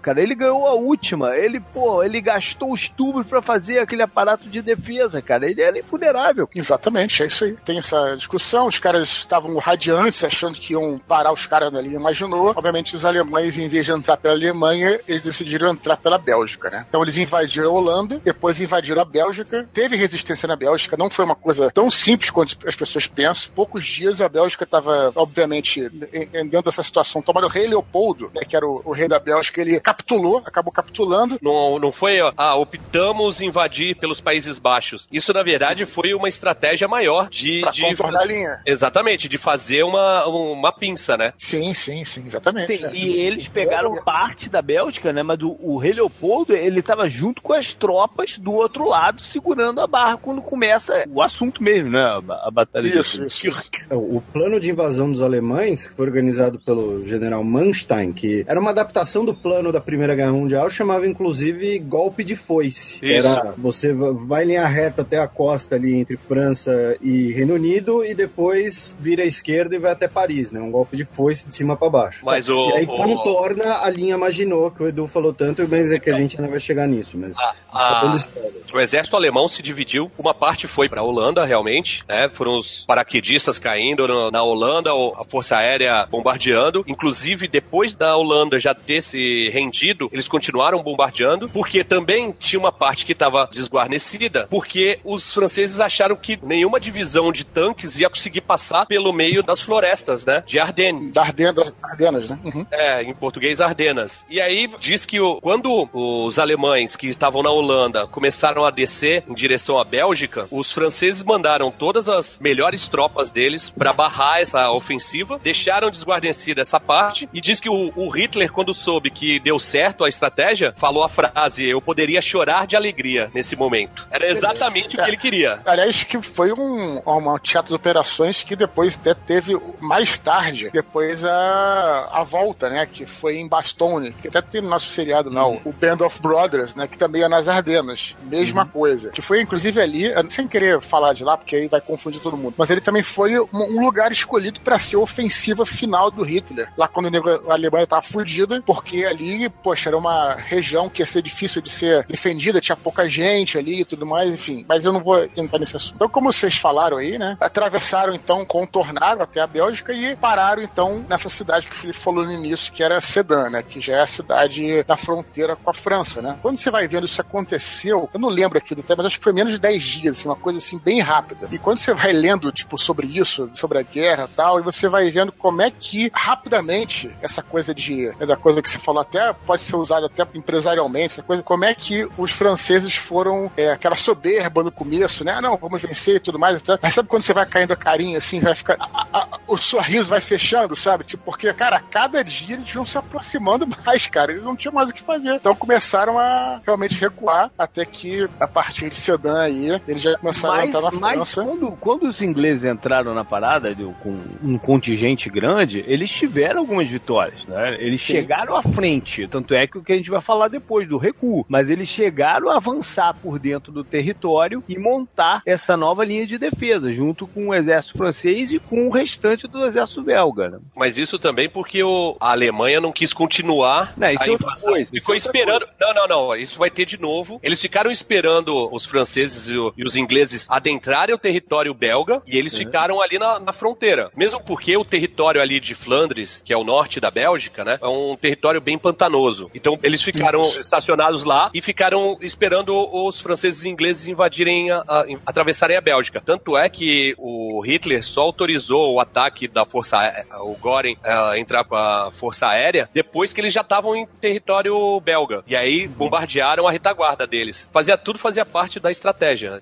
Cara. Ele ganhou a última. Ele, pô, ele gastou os tubos pra fazer aquele aparato de defesa, cara. Ele era infunerável. Exatamente, é isso aí. Tem essa discussão, os caras estavam radiantes, achando que iam parar os caras linha imaginou. Obviamente, os alemães, em vez de entrar pela Alemanha, eles decidiram entrar pela Bélgica, né? Então eles invadiram a Holanda, depois invadiram a Bélgica. Teve resistência na Bélgica, não foi uma coisa tão simples quanto as pessoas pensam. Poucos dias a Bélgica estava, obviamente, dentro dessa situação. Tomaram o rei Leopoldo, né, que era o, o rei da Bélgica, ele capitulou, acabou capitulando. Não, não foi, ó, ah, optamos invadir pelos Países Baixos. Isso, na verdade, foi uma estratégia maior de. Pra de contornar a linha. Exatamente, de fazer uma, uma pinça, né? Sim, sim, sim, exatamente. Sim, e eles pegaram parte da Bélgica, né? Mas o, o rei Leopoldo, ele tava junto com as tropas do outro lado, segurando a barra quando começa o assunto mesmo, né? A, a batalha de Isso, isso, isso. É, O plano de invasão dos alemães, que foi organizado pelo general Manstein, que era uma adaptação do plano da Primeira Guerra Mundial, chamava inclusive golpe de foice. Isso. Era você va- vai em linha reta até a costa ali entre França e Reino Unido e depois vira à esquerda e vai até Paris, né? Um golpe de foice de cima para baixo. Mas o- E aí o- contorna a linha Maginot, que o Edu falou tanto, mas é que a gente ainda vai chegar nisso, mas Ah, só dando ah. O exército alemão se dividiu. Uma parte foi para a Holanda, realmente, né? Foram os paraquedistas caindo na Holanda, o- a força aérea bombardeando. Inclusive, depois da Holanda já ter se rendido, eles continuaram bombardeando, porque também tinha uma parte que estava desguarnecida, porque os franceses acharam que nenhuma divisão de tanques ia conseguir passar pelo meio das florestas, né? De Ardennes. Da Arden- das Ardenas, né? Uhum. É, em português, Ardenas. E aí diz que o- quando os alemães que estavam na Holanda começaram a descer em direção à Bélgica, os franceses mandaram todas as melhores tropas deles para barrar essa ofensiva, deixaram desguarnecida essa parte e diz que o, o Hitler, quando soube que deu certo a estratégia, falou a frase: Eu poderia chorar de alegria nesse momento. Era exatamente o que ele queria. Aliás, que foi um, um teatro de operações que depois até teve mais tarde, depois a, a volta, né? Que foi em Bastogne, que até tem no nosso seriado lá, o- o Band of Brothers, né? Que também é nas Ardenas. Mesma coisa. Que foi, inclusive, ali, sem querer falar de lá, porque aí vai confundir todo mundo. Mas ele também foi um, um lugar escolhido para ser a ofensiva final do Hitler. Lá quando a Alemanha tava fudida, porque ali, poxa, era uma região que ia ser difícil de ser defendida, tinha pouca gente ali e tudo mais, enfim. Mas eu não vou entrar nesse assunto. Então, como vocês falaram aí, né? Atravessaram então, contornaram até a Bélgica e pararam então nessa cidade que o Felipe falou no início, que era Sedan, né? Que já é a cidade da fronteira com a França, né? Quando você vai vendo isso aconteceu, eu não lembro aqui do tempo, mas acho que foi menos de 10 dias, assim, uma coisa assim bem rápida. E quando você vai lendo, tipo, sobre isso, sobre a guerra e tal, e você vai vendo como é que rapidamente essa coisa de. né, da coisa que você falou até pode ser usada até empresarialmente, essa coisa, como é que os franceses foram é, aquela soberba no começo, né? Ah, não, vamos vencer e tudo mais. Então, mas sabe quando você vai caindo a carinha assim, vai ficar. a- a- o sorriso vai fechando, sabe? Tipo, porque, cara, a cada dia eles vão se aproximando mais, cara. Eles não tinham mais o que fazer. Então começaram a realmente recuar até que, a partir de Sedan aí, eles já começaram a Mas, entrar na mas França. quando, quando os ingleses entraram na parada deu, com um contingente grande, eles tiveram algumas vitórias, né? Eles chegaram à frente, tanto é que o que a gente vai falar depois do recuo, mas eles chegaram a avançar por dentro do território e montar essa nova linha de defesa, junto com o exército francês e com o restante do exército belga. Né? Mas isso também porque o, a Alemanha não quis continuar Não, isso a é invasão. coisa, isso Ficou é outra esperando. Não, não, não. Isso vai ter de novo. Eles ficaram esperando os franceses e, o- e os ingleses adentrarem o território belga e eles ficaram ali na, na fronteira. Mesmo porque o território ali de Flandres, que é o norte da Bélgica, né, é um território bem pantanoso. Então eles ficaram estacionados lá e ficaram esperando os franceses e ingleses invadirem, a, a- atravessarem a Bélgica. Tanto é que o Hitler só autorizou o ataque da força, o Göring eh, entrar com a força aérea depois que eles já estavam em território belga. E aí bombardearam a retaguarda deles. Fazia tudo, fazia parte da estratégia.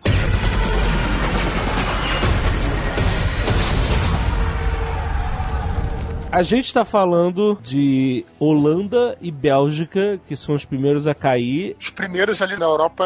A gente tá falando de Holanda e Bélgica, que são os primeiros a cair. Os primeiros ali na Europa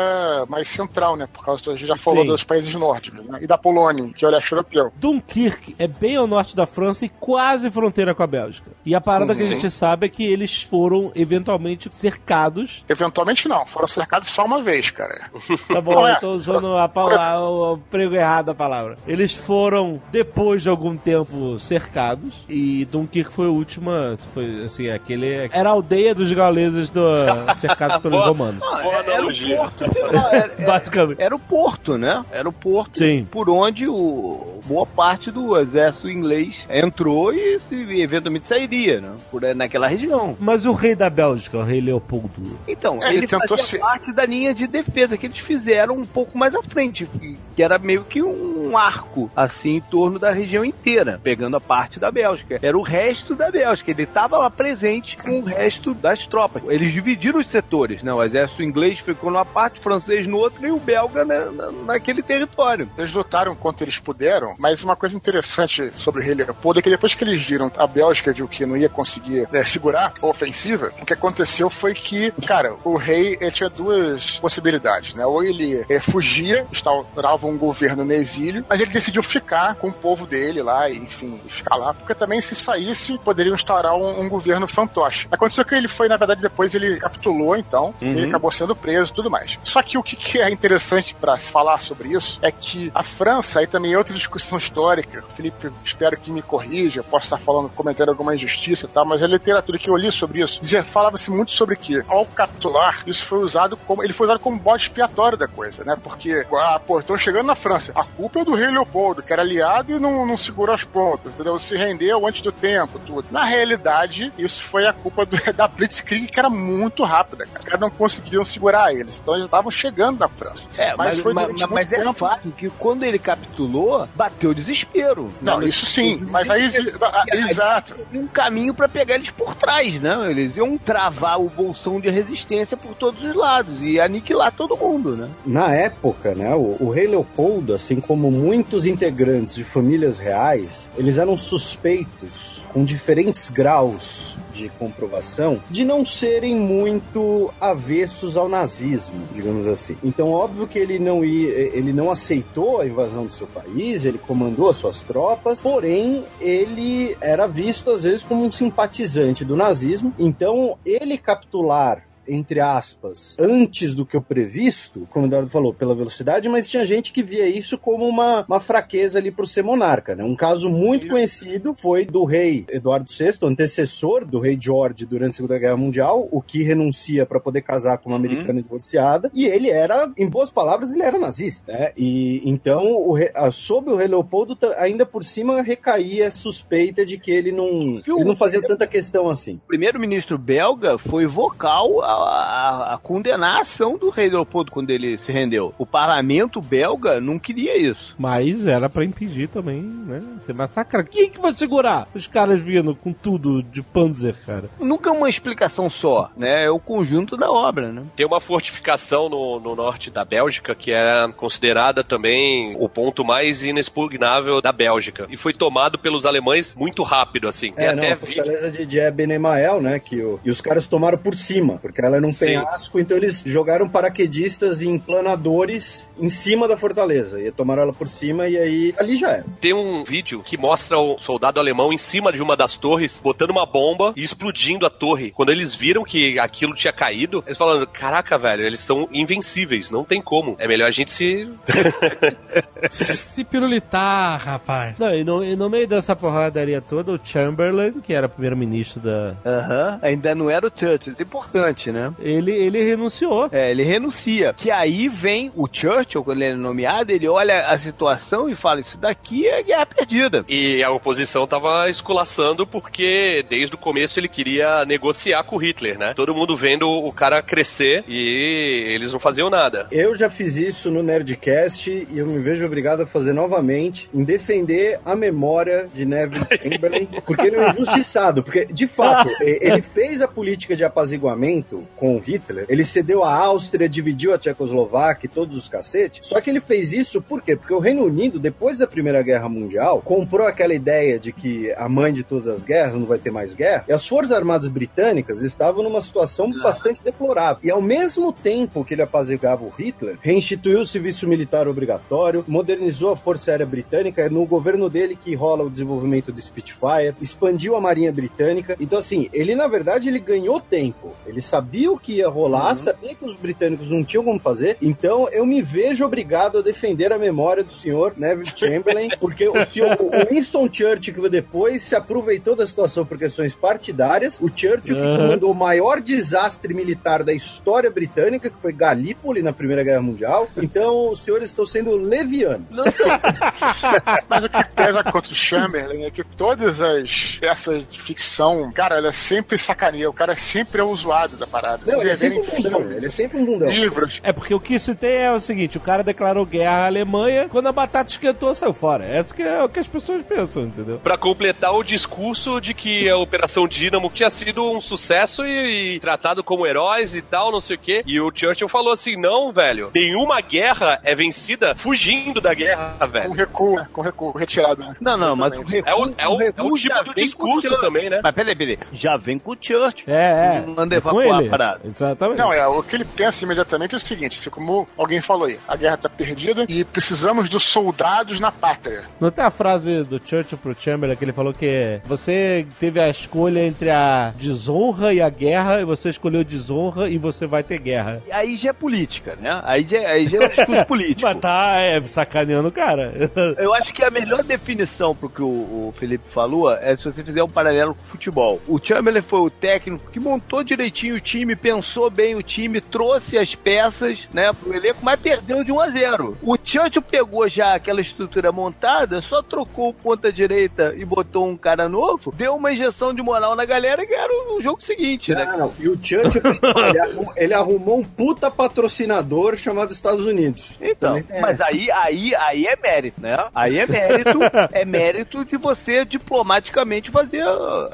mais central, né? Por causa do, a gente já falou Sim. dos países nórdicos, né? E da Polônia, que é o leste europeu. Dunkirk é bem ao norte da França e quase fronteira com a Bélgica. E a parada que a Uhum. gente sabe é que eles foram eventualmente cercados. Eventualmente não, foram cercados só uma vez, cara. Tá bom, Não é. eu tô usando a palavra, o, o prego errado da palavra. Eles foram, depois de algum tempo, cercados. E Dunkirk foi a última. Foi assim, aquele. Era a aldeia dos gauleses do, cercados pelos Boa- romanos. Boa era o porto, era, era- Basicamente. era o porto, né? Era o porto Sim. por onde o, boa parte do exército inglês entrou e se, eventualmente sairia, né? Por, naquela região. Mas o rei da Bélgica, o rei Leopoldo. Então, É, ele, ele tentou fazia se- parte da linha de defesa que eles fizeram um pouco mais à frente, que, era meio que um arco, assim, em torno da região inteira, pegando a parte da Bélgica. Era o resto da Bélgica, ele estava lá presente com o resto das tropas. Eles dividiram os setores, né? O exército inglês ficou numa parte, o francês no outro e o belga na- na- naquele território. Eles lutaram quanto eles puderam, mas uma coisa interessante sobre o rei Leopoldo é que depois que eles viram a Bélgica viu que não ia conseguir né, segurar a ofensiva, o que aconteceu foi que, cara, o rei tinha duas possibilidades, né? Ou ele eh, fugia, instaurava um governo no exílio, mas ele decidiu ficar com o povo dele lá, e, enfim, ficar lá, porque também se saísse, poderiam instaurar um, um governo fantoche. Aconteceu que ele foi, na verdade, depois ele capitulou, então, ele acabou sendo preso e tudo mais. Só que o que, que é interessante para se falar sobre isso é que a França, aí também é outra discussão histórica, Felipe, espero que me corrija, posso estar falando, cometendo alguma injustiça e tal, mas a literatura que eu li sobre isso, falava-se muito sobre que, ao capitular, isso foi usado como, ele foi usado como bode expiatório da coisa, né? Porque, ah, pô, estão chegando na França, a culpa é do rei Leopoldo, que era aliado e não, não segurou as pontas, entendeu? Se rendeu antes do tempo, tudo. Na realidade, isso foi a culpa do- da Blitzkrieg, que era muito rápida, cara. Os caras não conseguiam segurar eles, então eles estavam chegando na França. É, mas, foi mas, durante mas, muito é tempo. fato que quando ele capitulou, bateu desespero. Não, Né? isso sim, mas aí. ah, Exato. Tem um caminho pra pegar eles por trás, né? Eles iam travar o bolsão de resistência por todos os lados e aniquilar todo mundo, né? Na época, né, o, o rei Leopoldo, assim como muitos integrantes de famílias reais, eles eram suspeitos com diferentes graus de comprovação de não serem muito avessos ao nazismo, digamos assim. Então, óbvio que ele não ia, ele não aceitou a invasão do seu país, ele comandou as suas tropas, porém ele era visto às vezes como um simpatizante do nazismo. Então, ele capitular entre aspas, antes do que o previsto, como o Eduardo falou, pela velocidade, mas tinha gente que via isso como uma, uma fraqueza ali por ser monarca, né? Um caso muito conhecido foi do rei Eduardo VI, antecessor do rei George durante a Segunda Guerra Mundial, o que renuncia para poder casar com uma americana divorciada, e ele era, em boas palavras, ele era nazista, né? E então, o rei, sob o rei Leopoldo, ainda por cima recaía a suspeita de que ele não, ele não fazia tanta questão assim. O primeiro-ministro belga foi vocal a, a- a condenar a ação do rei Leopoldo quando ele se rendeu. O parlamento belga não queria isso. Mas era pra impedir também, né? Ser massacrado. Quem que vai segurar os caras vindo com tudo de Panzer, cara? Nunca é uma explicação só, né? É o conjunto da obra, né? Tem uma fortificação no, no norte da Bélgica que era considerada também o ponto mais inexpugnável da Bélgica. E foi tomado pelos alemães muito rápido, assim. Tem É, não, até a fortaleza de, de Eben Emael, né? Que o, e os caras tomaram por cima, porque ela era um Sim. penhasco, então eles jogaram paraquedistas em planadores em cima da fortaleza. E tomaram ela por cima e aí ali já era. Tem um vídeo que mostra o soldado alemão em cima de uma das torres, botando uma bomba e explodindo a torre. Quando eles viram que aquilo tinha caído, eles falaram: Caraca, velho, eles são invencíveis, não tem como. É melhor a gente se. Se pirulitar, rapaz. Não, e no, e no meio dessa porradaria toda, o Chamberlain, que era primeiro-ministro da. Aham. Ainda não era o Churchill, isso é importante, né? Ele, ele renunciou. É, ele renuncia. Que aí vem o Churchill, quando ele é nomeado, ele olha a situação e fala: Isso daqui é guerra perdida. E a oposição tava esculaçando porque desde o começo ele queria negociar com o Hitler, né? Todo mundo vendo o cara crescer e eles não faziam nada. Eu já fiz isso no Nerdcast e eu me vejo obrigado a fazer novamente em defender a memória de Neville Chamberlain, porque ele é um injustiçado. Porque, de fato, ele fez a política de apaziguamento com o Hitler, ele cedeu a Áustria, dividiu a Tchecoslováquia e todos os cacetes. Só que ele fez isso por quê? Porque o Reino Unido, depois da Primeira Guerra Mundial, comprou aquela ideia de que a mãe de todas as guerras não vai ter mais guerra, e as Forças Armadas Britânicas estavam numa situação bastante deplorável. E ao mesmo tempo que ele apaziguava o Hitler, reinstituiu o serviço militar obrigatório, modernizou a Força Aérea Britânica, é no governo dele que rola o desenvolvimento do Spitfire, expandiu a Marinha Britânica. Então, assim, ele na verdade ele ganhou tempo. Ele sabia o que ia rolar, sabia que os britânicos não tinham como fazer. Então, eu me vejo obrigado a defender a memória do senhor Neville Chamberlain, porque o senhor o Winston Churchill, que veio depois, se aproveitou da situação por questões partidárias. O Churchill, que Aham. comandou o maior desastre militar da história britânica, que foi Galípoli na Primeira Guerra Mundial. Então, os senhores estão sendo levianos. Mas o que pesa contra o Chamberlain é que todas as peças de ficção, cara, ela sempre sacaneia. O cara sempre é o usuário da parada. Não, ele é sempre um bundão. filme, Ele é sempre um bundão. livros. É porque o que se tem é o seguinte: o cara declarou guerra à Alemanha, quando a batata esquentou, saiu fora. Essa que é o que as pessoas pensam, entendeu? Pra completar o discurso de que a Operação Dínamo tinha sido um sucesso e, e tratado como heróis e tal, não sei o quê. E o Churchill falou assim: não, velho, nenhuma guerra é vencida fugindo da guerra, Com velho. recuo, com recuo, retirado, né? Não, não, mas o Exatamente. recuo, É o, é o, é o tipo do discurso com o também, né? Mas peraí, peraí. Já vem com o Churchill. É, é. Não é com ele. Parada. Exatamente. Não, é, o que ele pensa imediatamente é o seguinte, assim, como alguém falou aí, a guerra tá perdida e precisamos dos soldados na pátria. Não tem a frase do Churchill pro Chamberlain que ele falou que você teve a escolha entre a desonra e a guerra, e você escolheu desonra e você vai ter guerra. Aí já é política, né? Aí já, aí já é um discurso político. Mas tá, é, sacaneando o cara. Eu acho que a melhor definição pro que o, o Felipe falou é se você fizer um paralelo com o futebol. O Chamberlain foi o técnico que montou direitinho o time, pensou bem o time, trouxe as peças, né, pro elenco, mas perdeu de 1 a 0. O Churchill pegou já aquela estrutura montada, só trocou o ponta direita e botou um cara novo, deu uma injeção de moral na galera e ganharam o jogo seguinte, né? Não, não. E o Churchill, ele, arrumou, ele arrumou um puta patrocinador chamado Estados Unidos. Então, tem mas aí, aí, aí é mérito, né? Aí é mérito, é mérito de você diplomaticamente fazer.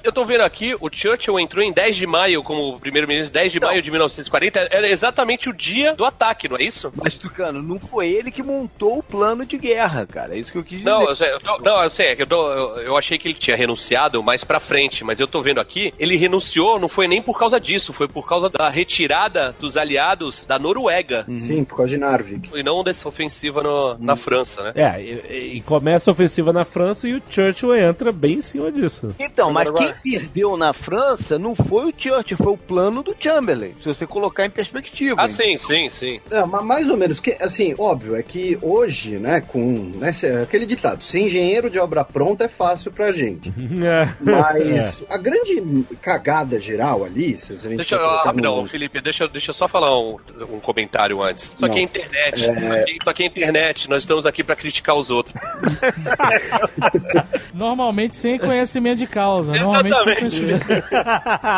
Eu tô vendo aqui, o Churchill entrou em 10 de maio como primeiro-ministro, 10 de Não. maio de 1940, era exatamente o dia do ataque, não é isso? Mas, Tucano, não foi ele que montou o plano de guerra, cara. É isso que eu quis dizer. Não, eu sei, eu tô- não, eu sei, é eu, tô- eu- eu achei que ele tinha renunciado mais pra frente, mas eu tô vendo aqui, ele renunciou, não foi nem por causa disso, foi por causa da retirada dos aliados da Noruega, Sim, por causa de Narvik. e não dessa ofensiva no- na França, né? É, e, e começa a ofensiva na França e o Churchill entra bem em cima disso. Então, mas Agora quem perdeu na França não foi o Churchill, foi o plano do Chamberlain, se você colocar em perspectiva. Ah, sim, sim, sim. Não, mas mais ou menos, que, assim, óbvio, é que hoje, né, com né, aquele ditado, ser engenheiro de obra pronta é fácil pra gente. Mas a grande cagada geral ali, se a gente Deixa eu, rapidão, no- Felipe, deixa, deixa eu só falar um, um comentário antes. Isso aqui é Não. internet. É. Isso, aqui, isso aqui é internet. Nós estamos aqui pra criticar os outros. Normalmente sem conhecimento de causa. Normalmente sem Exatamente. conhecimento.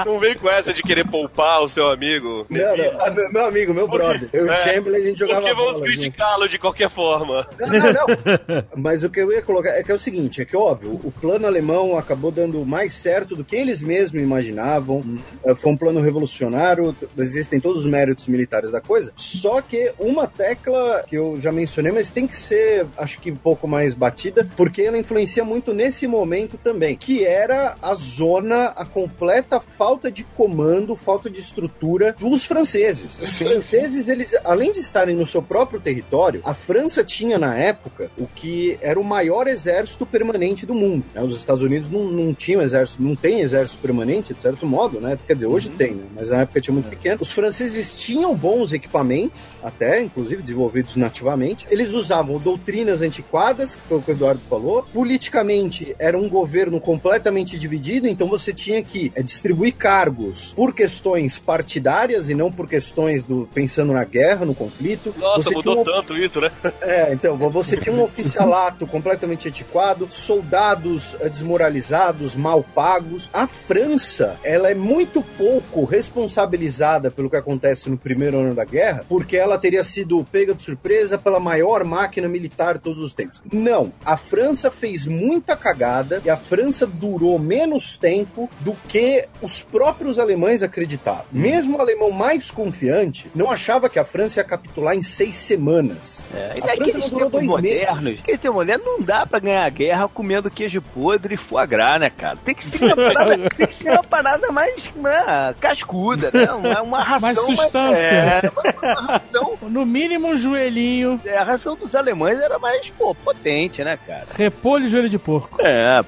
Não vem com essa de querer poupar o seu amigo. Não, não, ah, meu- amigo, meu brother. Eu e o É, Chamberlain, a gente jogava Porque vamos criticá-lo de qualquer forma. Não, não, não. Mas o que eu ia colocar é que é o seguinte, é que óbvio, o plano alemão acabou dando mais certo do que eles mesmos imaginavam. Eh, Foi um plano revolucionário, existem todos os méritos militares da coisa. Só que uma tecla que eu já mencionei, mas tem que ser, acho que um pouco mais batida, porque ela influencia muito nesse momento também, que era a zona, a completa falta de comando, falta de estrutura dos franceses. Os Sim. franceses, eles, além de estarem no seu próprio território, a França tinha na época o que era o maior exército permanente do mundo. né? Os Estados Unidos não, não tinham exército, não tem exército permanente, de certo modo, né? Quer dizer, hoje tem, né? mas na época tinha muito pequeno. Os franceses tinham bons equipamentos, até, inclusive, desenvolvidos nativamente. Eles usavam doutrinas antiquadas, que foi o que o Eduardo falou. Politicamente, era um governo completamente dividido, então você tinha que eh, distribuir cargos por questões partidárias e não por questões do pensando na guerra, no conflito. Nossa, Você mudou um- tanto isso, né? é, então, você tinha um oficialato completamente antiquado, soldados eh, desmoralizados, mal pagos. A França, ela é muito pouco responsabilizada pelo que acontece no primeiro ano da guerra, porque ela teria sido pega de surpresa pela maior máquina militar de todos os tempos. Não, a França fez muita cagada e a França durou menos tempo do que os próprios alemães acreditavam. Mesmo o alemão mais confiante não achava que a França ia capitular em seis semanas. É, A França não durou tempos dois meses. modernos, aqueles tempos modernos, não dá pra ganhar guerra comendo queijo podre e foie gras, né, cara? Tem que ser uma parada, tem que ser uma parada mais né, cascuda, né? Uma, uma ração Mais substância. É, uma, uma ração. No mínimo um joelhinho, é, a ração dos alemães era mais, pô, potente, né, cara? repolho e joelho de porco. É,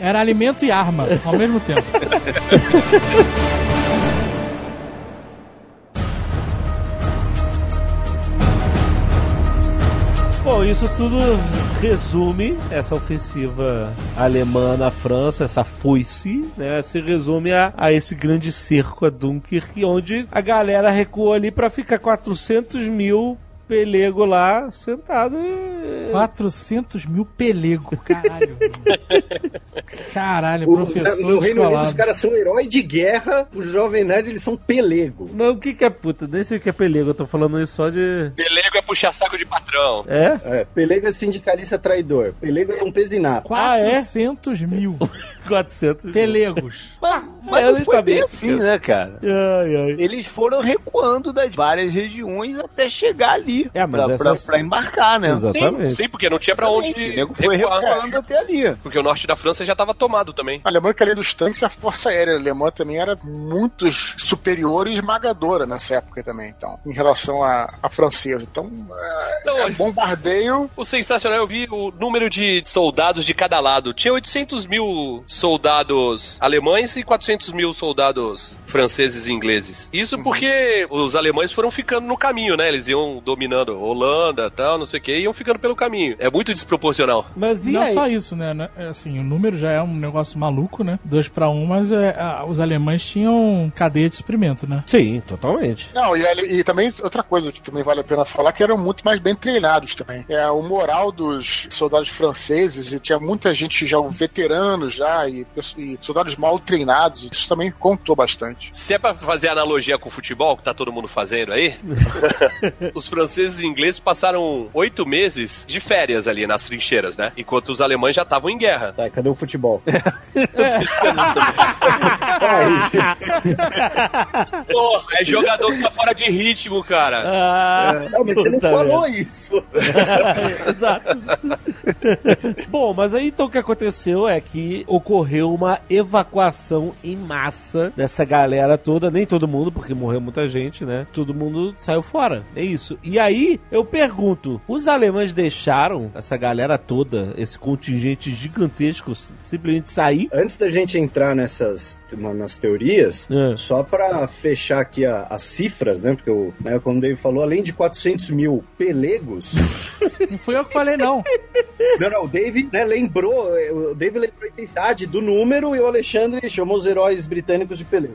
Era alimento e arma ao mesmo tempo. Bom, isso tudo resume essa ofensiva alemã na França, essa foice, né? Se resume a, a esse grande cerco a Dunkirk, onde a galera recuou ali pra ficar 400 mil pelego lá sentado e... 400 mil pelego, caralho. Caralho, O- professor no Reino Unido os caras são herói de guerra, os Jovem Nerd eles são pelego. Não, o que que é puta? Nem sei o que é pelego, eu tô falando isso só de... Pelego é puxar saco de patrão. É? É, pelego é sindicalista traidor. Pelego é um pesinato. Ah, é? 400 mil 400 mil. pelegos. mas, mas eu não foi sabia. bem assim, né, cara? Ai, ai. Eles foram recuando das várias regiões até chegar ali. É, mas pra, pra- pra embarcar, né? Exatamente. Sim, porque não tinha pra onde O nego foi recuar. recuando até ali. Porque o norte da França já tava tomado também. A Alemanha, que além dos tanques, a força aérea alemã também era muito superior e esmagadora nessa época também, então, em relação à, à francesa. Então, é, Não, é bombardeio. O sensacional, eu vi o número de soldados de cada lado. Tinha 800 mil soldados alemães e 400 mil soldados franceses e ingleses. Isso porque os alemães foram ficando no caminho, né? Eles iam dominando Holanda tal, não sei o que, e iam ficando pelo caminho. É muito desproporcional. Mas e Não aí? só isso, né? né? É, Assim, o número já é um negócio maluco, né? Dois pra um, mas é, a- os alemães tinham cadeia de suprimento, né? Sim, totalmente. Não, e, e também outra coisa que também vale a pena falar, que eram muito mais bem treinados também. É o moral dos soldados franceses, e tinha muita gente já, veteranos já, e, e soldados mal treinados, isso também contou bastante. Se é pra fazer analogia com o futebol, que tá todo mundo fazendo aí, os franceses e ingleses passaram oito meses de férias ali nas trincheiras, né? Enquanto os alemães já estavam em guerra. Tá, cadê o futebol? Porra, é jogador que tá fora de ritmo, cara. Ah, Não, mas você não falou merda. isso. Exato. Bom, mas aí então o que aconteceu é que ocorreu uma evacuação em massa dessa galera toda, nem todo mundo, porque morreu muita gente, né? Todo mundo saiu fora. É isso. E aí eu pergunto: os alemães deixaram essa galera toda, esse contingente gigantesco, simplesmente sair? Antes da gente entrar nessas nas teorias, É. só pra fechar aqui a- as cifras, né? Porque, o, né, como o David falou, além de 400 mil pelegos, Não fui eu que falei, não. Não, não, o Dave né, lembrou, o Dave lembrou a intensidade do número e o Alexandre chamou os heróis britânicos de pelego.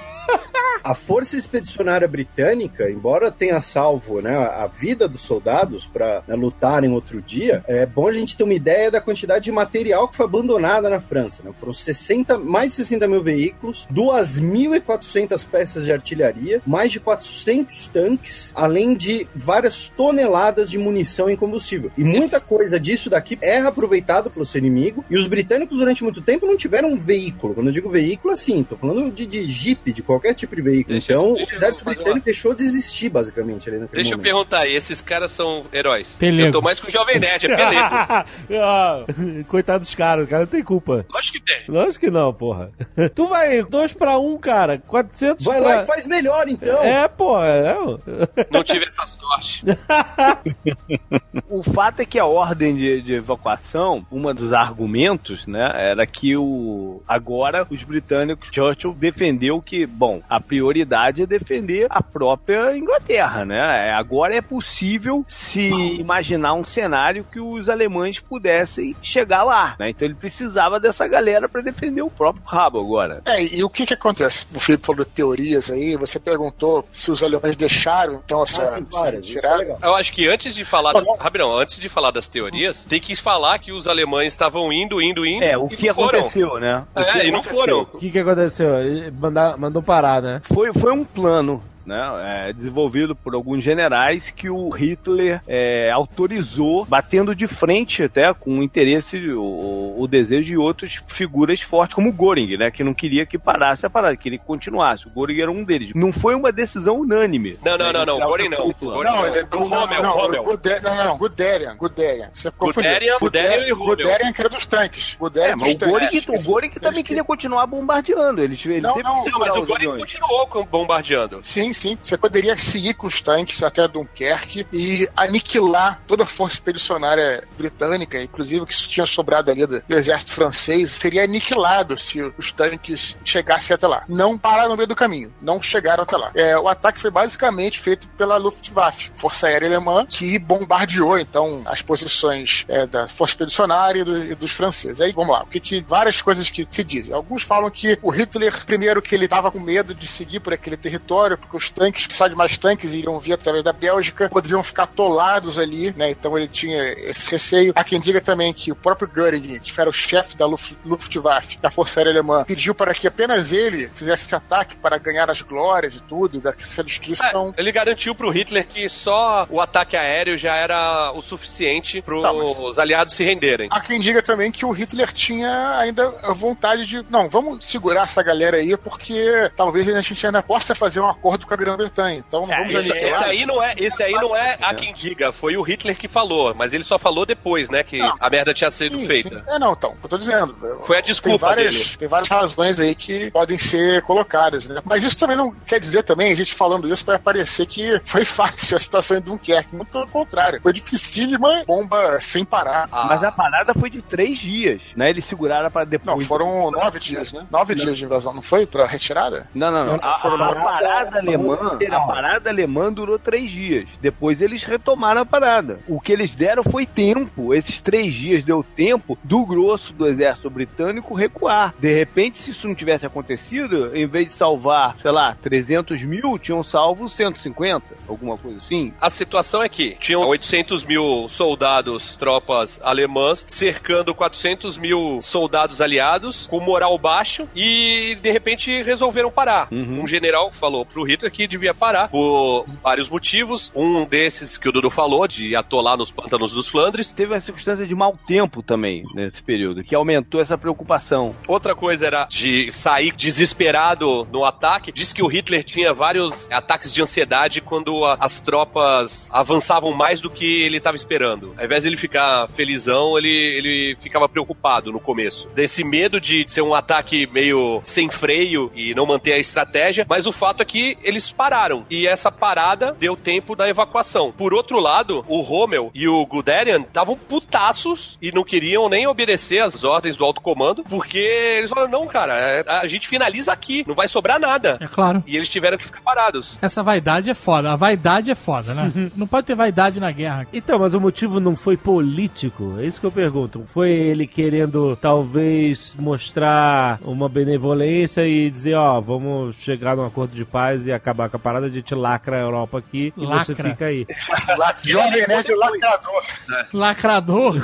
A Força Expedicionária Britânica, embora tenha salvo né, a vida dos soldados para lutarem outro dia, é bom a gente ter uma ideia da quantidade de material que foi abandonada na França. Né? Foram 60, mais de 60 mil veículos, 2.400 peças de artilharia, mais de 400 tanques, além de várias toneladas de munição em combustível. E muita coisa disso daqui é aproveitado pelo seu inimigo. E os britânicos, durante muito tempo, não tiveram um veículo. Quando eu digo veículo, assim, tô falando de, de jeep, de qualquer tipo de veículo. Deixa- então, deixa o eu exército britânico deixou de existir, basicamente, ali naquele Deixa eu momento. perguntar, e esses caras são heróis? Pelego. Eu tô mais com o Jovem Nerd, é pelego. Ah, Coitado dos caras, o cara não tem culpa. Lógico que tem. Lógico que não, porra. Tu vai dois pra um, cara. 400 Vai pra... lá e faz melhor, então. É, porra. É, Não tive essa sorte. O fato é que a ordem de, de evacuação, uma dos argumentos, né, era que o agora os britânicos, Churchill defendeu que, bom, a prioridade é defender a própria Inglaterra, né? É, Agora é possível se imaginar um cenário que os alemães pudessem chegar lá, né? Então ele precisava dessa galera para defender o próprio rabo agora. É, e o que que acontece? O Felipe falou de teorias aí, você perguntou se os alemães deixaram, então, essa, Ah, sim, é. Eu acho que antes de falar das. Rapidão, antes de falar das teorias, tem que falar que os alemães estavam indo, indo, indo. É, o que não foram. aconteceu, né? O É, que e não aconteceu? foram. O que que aconteceu? Ele mandou parar, né? foi, foi um plano. Né, é, desenvolvido por alguns generais que o Hitler é, autorizou, batendo de frente até com o interesse, o, o desejo de outras figuras fortes, como o Göring, né, que não queria que parasse a parada, queria que continuasse. O Göring era um deles. Não foi uma decisão unânime. Não, não, né, não, não. Goring não. alta cúpula. Goring Não, ele é O Rommel, não, Rommel. Guderian, não, não, Guderian, Guderian. Você confundiu. Guderian, Guderian e Rommel. Guderian que era dos tanques. Guderian É, mas o dos tanques. Göring, o Göring também Eles queria continuar bombardeando. Ele, ele Não, teve não, Não, mas o Goring continuou bombardeando. Sim, sim. Você poderia seguir com os tanques até Dunkerque e aniquilar toda a força expedicionária britânica, inclusive o que tinha sobrado ali do, exército francês, seria aniquilado se os tanques chegassem até lá. Não pararam no meio do caminho, não chegaram até lá. É, o ataque foi basicamente feito pela Luftwaffe, Força Aérea Alemã, que bombardeou então as posições é, da força expedicionária e, do- e dos franceses. Aí vamos lá, o que, que várias coisas que se dizem. Alguns falam que o Hitler, primeiro que ele estava com medo de seguir por aquele território, porque os tanques, precisar de mais tanques, iriam vir através da Bélgica, poderiam ficar atolados ali, né? Então ele tinha esse receio. Há quem diga também que o próprio Göring, que era o chefe da Luft- Luftwaffe, da Força Aérea Alemã, pediu para que apenas ele fizesse esse ataque para ganhar as glórias e tudo, dessa destruição. Ele garantiu pro Hitler que só o ataque aéreo já era o suficiente pros Tá, os aliados se renderem. Há quem diga também que o Hitler tinha ainda a vontade de. Não, vamos segurar essa galera aí, porque talvez a gente ainda possa fazer um acordo com a Grã-Bretanha. Então não É, vamos esse, esse aí não é, esse aí não é a quem diga, foi o Hitler que falou, mas ele só falou depois, né, que Não. a merda tinha sido Sim, feita. sim. É, não, então, eu tô dizendo. Foi a desculpa tem várias, dele. Tem várias razões aí que podem ser colocadas, né? Mas isso também não quer dizer também, a gente falando isso, vai parecer que foi fácil a situação em Dunkerque. Muito pelo contrário. Foi dificílima, bomba sem parar. Mas a parada foi de três dias, né? Eles seguraram para depois. Não, foram nove dias, né? Nove dias de invasão, não foi? Pra retirada? Não, não, não. A, foram a- a parada alemã, a parada alemã durou três dias. Depois eles retomaram a parada. O que eles deram foi tempo. Esses três dias deu tempo do grosso do exército britânico recuar. De repente, se isso não tivesse acontecido, em vez de salvar, sei lá, 300 mil, tinham salvo 150, alguma coisa assim. A situação é que tinham 800 mil soldados, tropas alemãs, cercando 400 mil soldados aliados, com moral baixo, e de repente resolveram parar. Uhum. Um general falou pro Hitler que devia parar por vários motivos. Um desses que o Dudu falou, de atolar nos pântanos dos Flandres. Teve a circunstância de mau tempo também nesse período, que aumentou essa preocupação. Outra coisa era de sair desesperado no ataque. Diz que o Hitler tinha vários ataques de ansiedade quando a, as tropas avançavam mais do que ele estava esperando. Ao invés de ele ficar felizão, ele, ele ficava preocupado no começo. Desse medo de ser um ataque meio sem freio e não manter a estratégia, mas o fato é que eles pararam. E essa parada deu tempo da evacuação. Por outro lado, o Rommel e o Guderian estavam putaços e não queriam nem obedecer as ordens do alto comando, porque eles falaram, não, cara, é, a gente finaliza aqui, não vai sobrar nada. É claro. E eles tiveram que ficar parados. Essa vaidade é foda. A vaidade é foda, né? Não pode ter vaidade na guerra. Então, mas o motivo não foi político? É isso que eu pergunto. Foi ele querendo, talvez, mostrar uma benevolência e dizer, ó, vamos chegar num acordo de paz e acabar com a parada, a gente lacra a Europa aqui e você Lacra. fica aí. Jovem Nerd lacrador. Lacrador.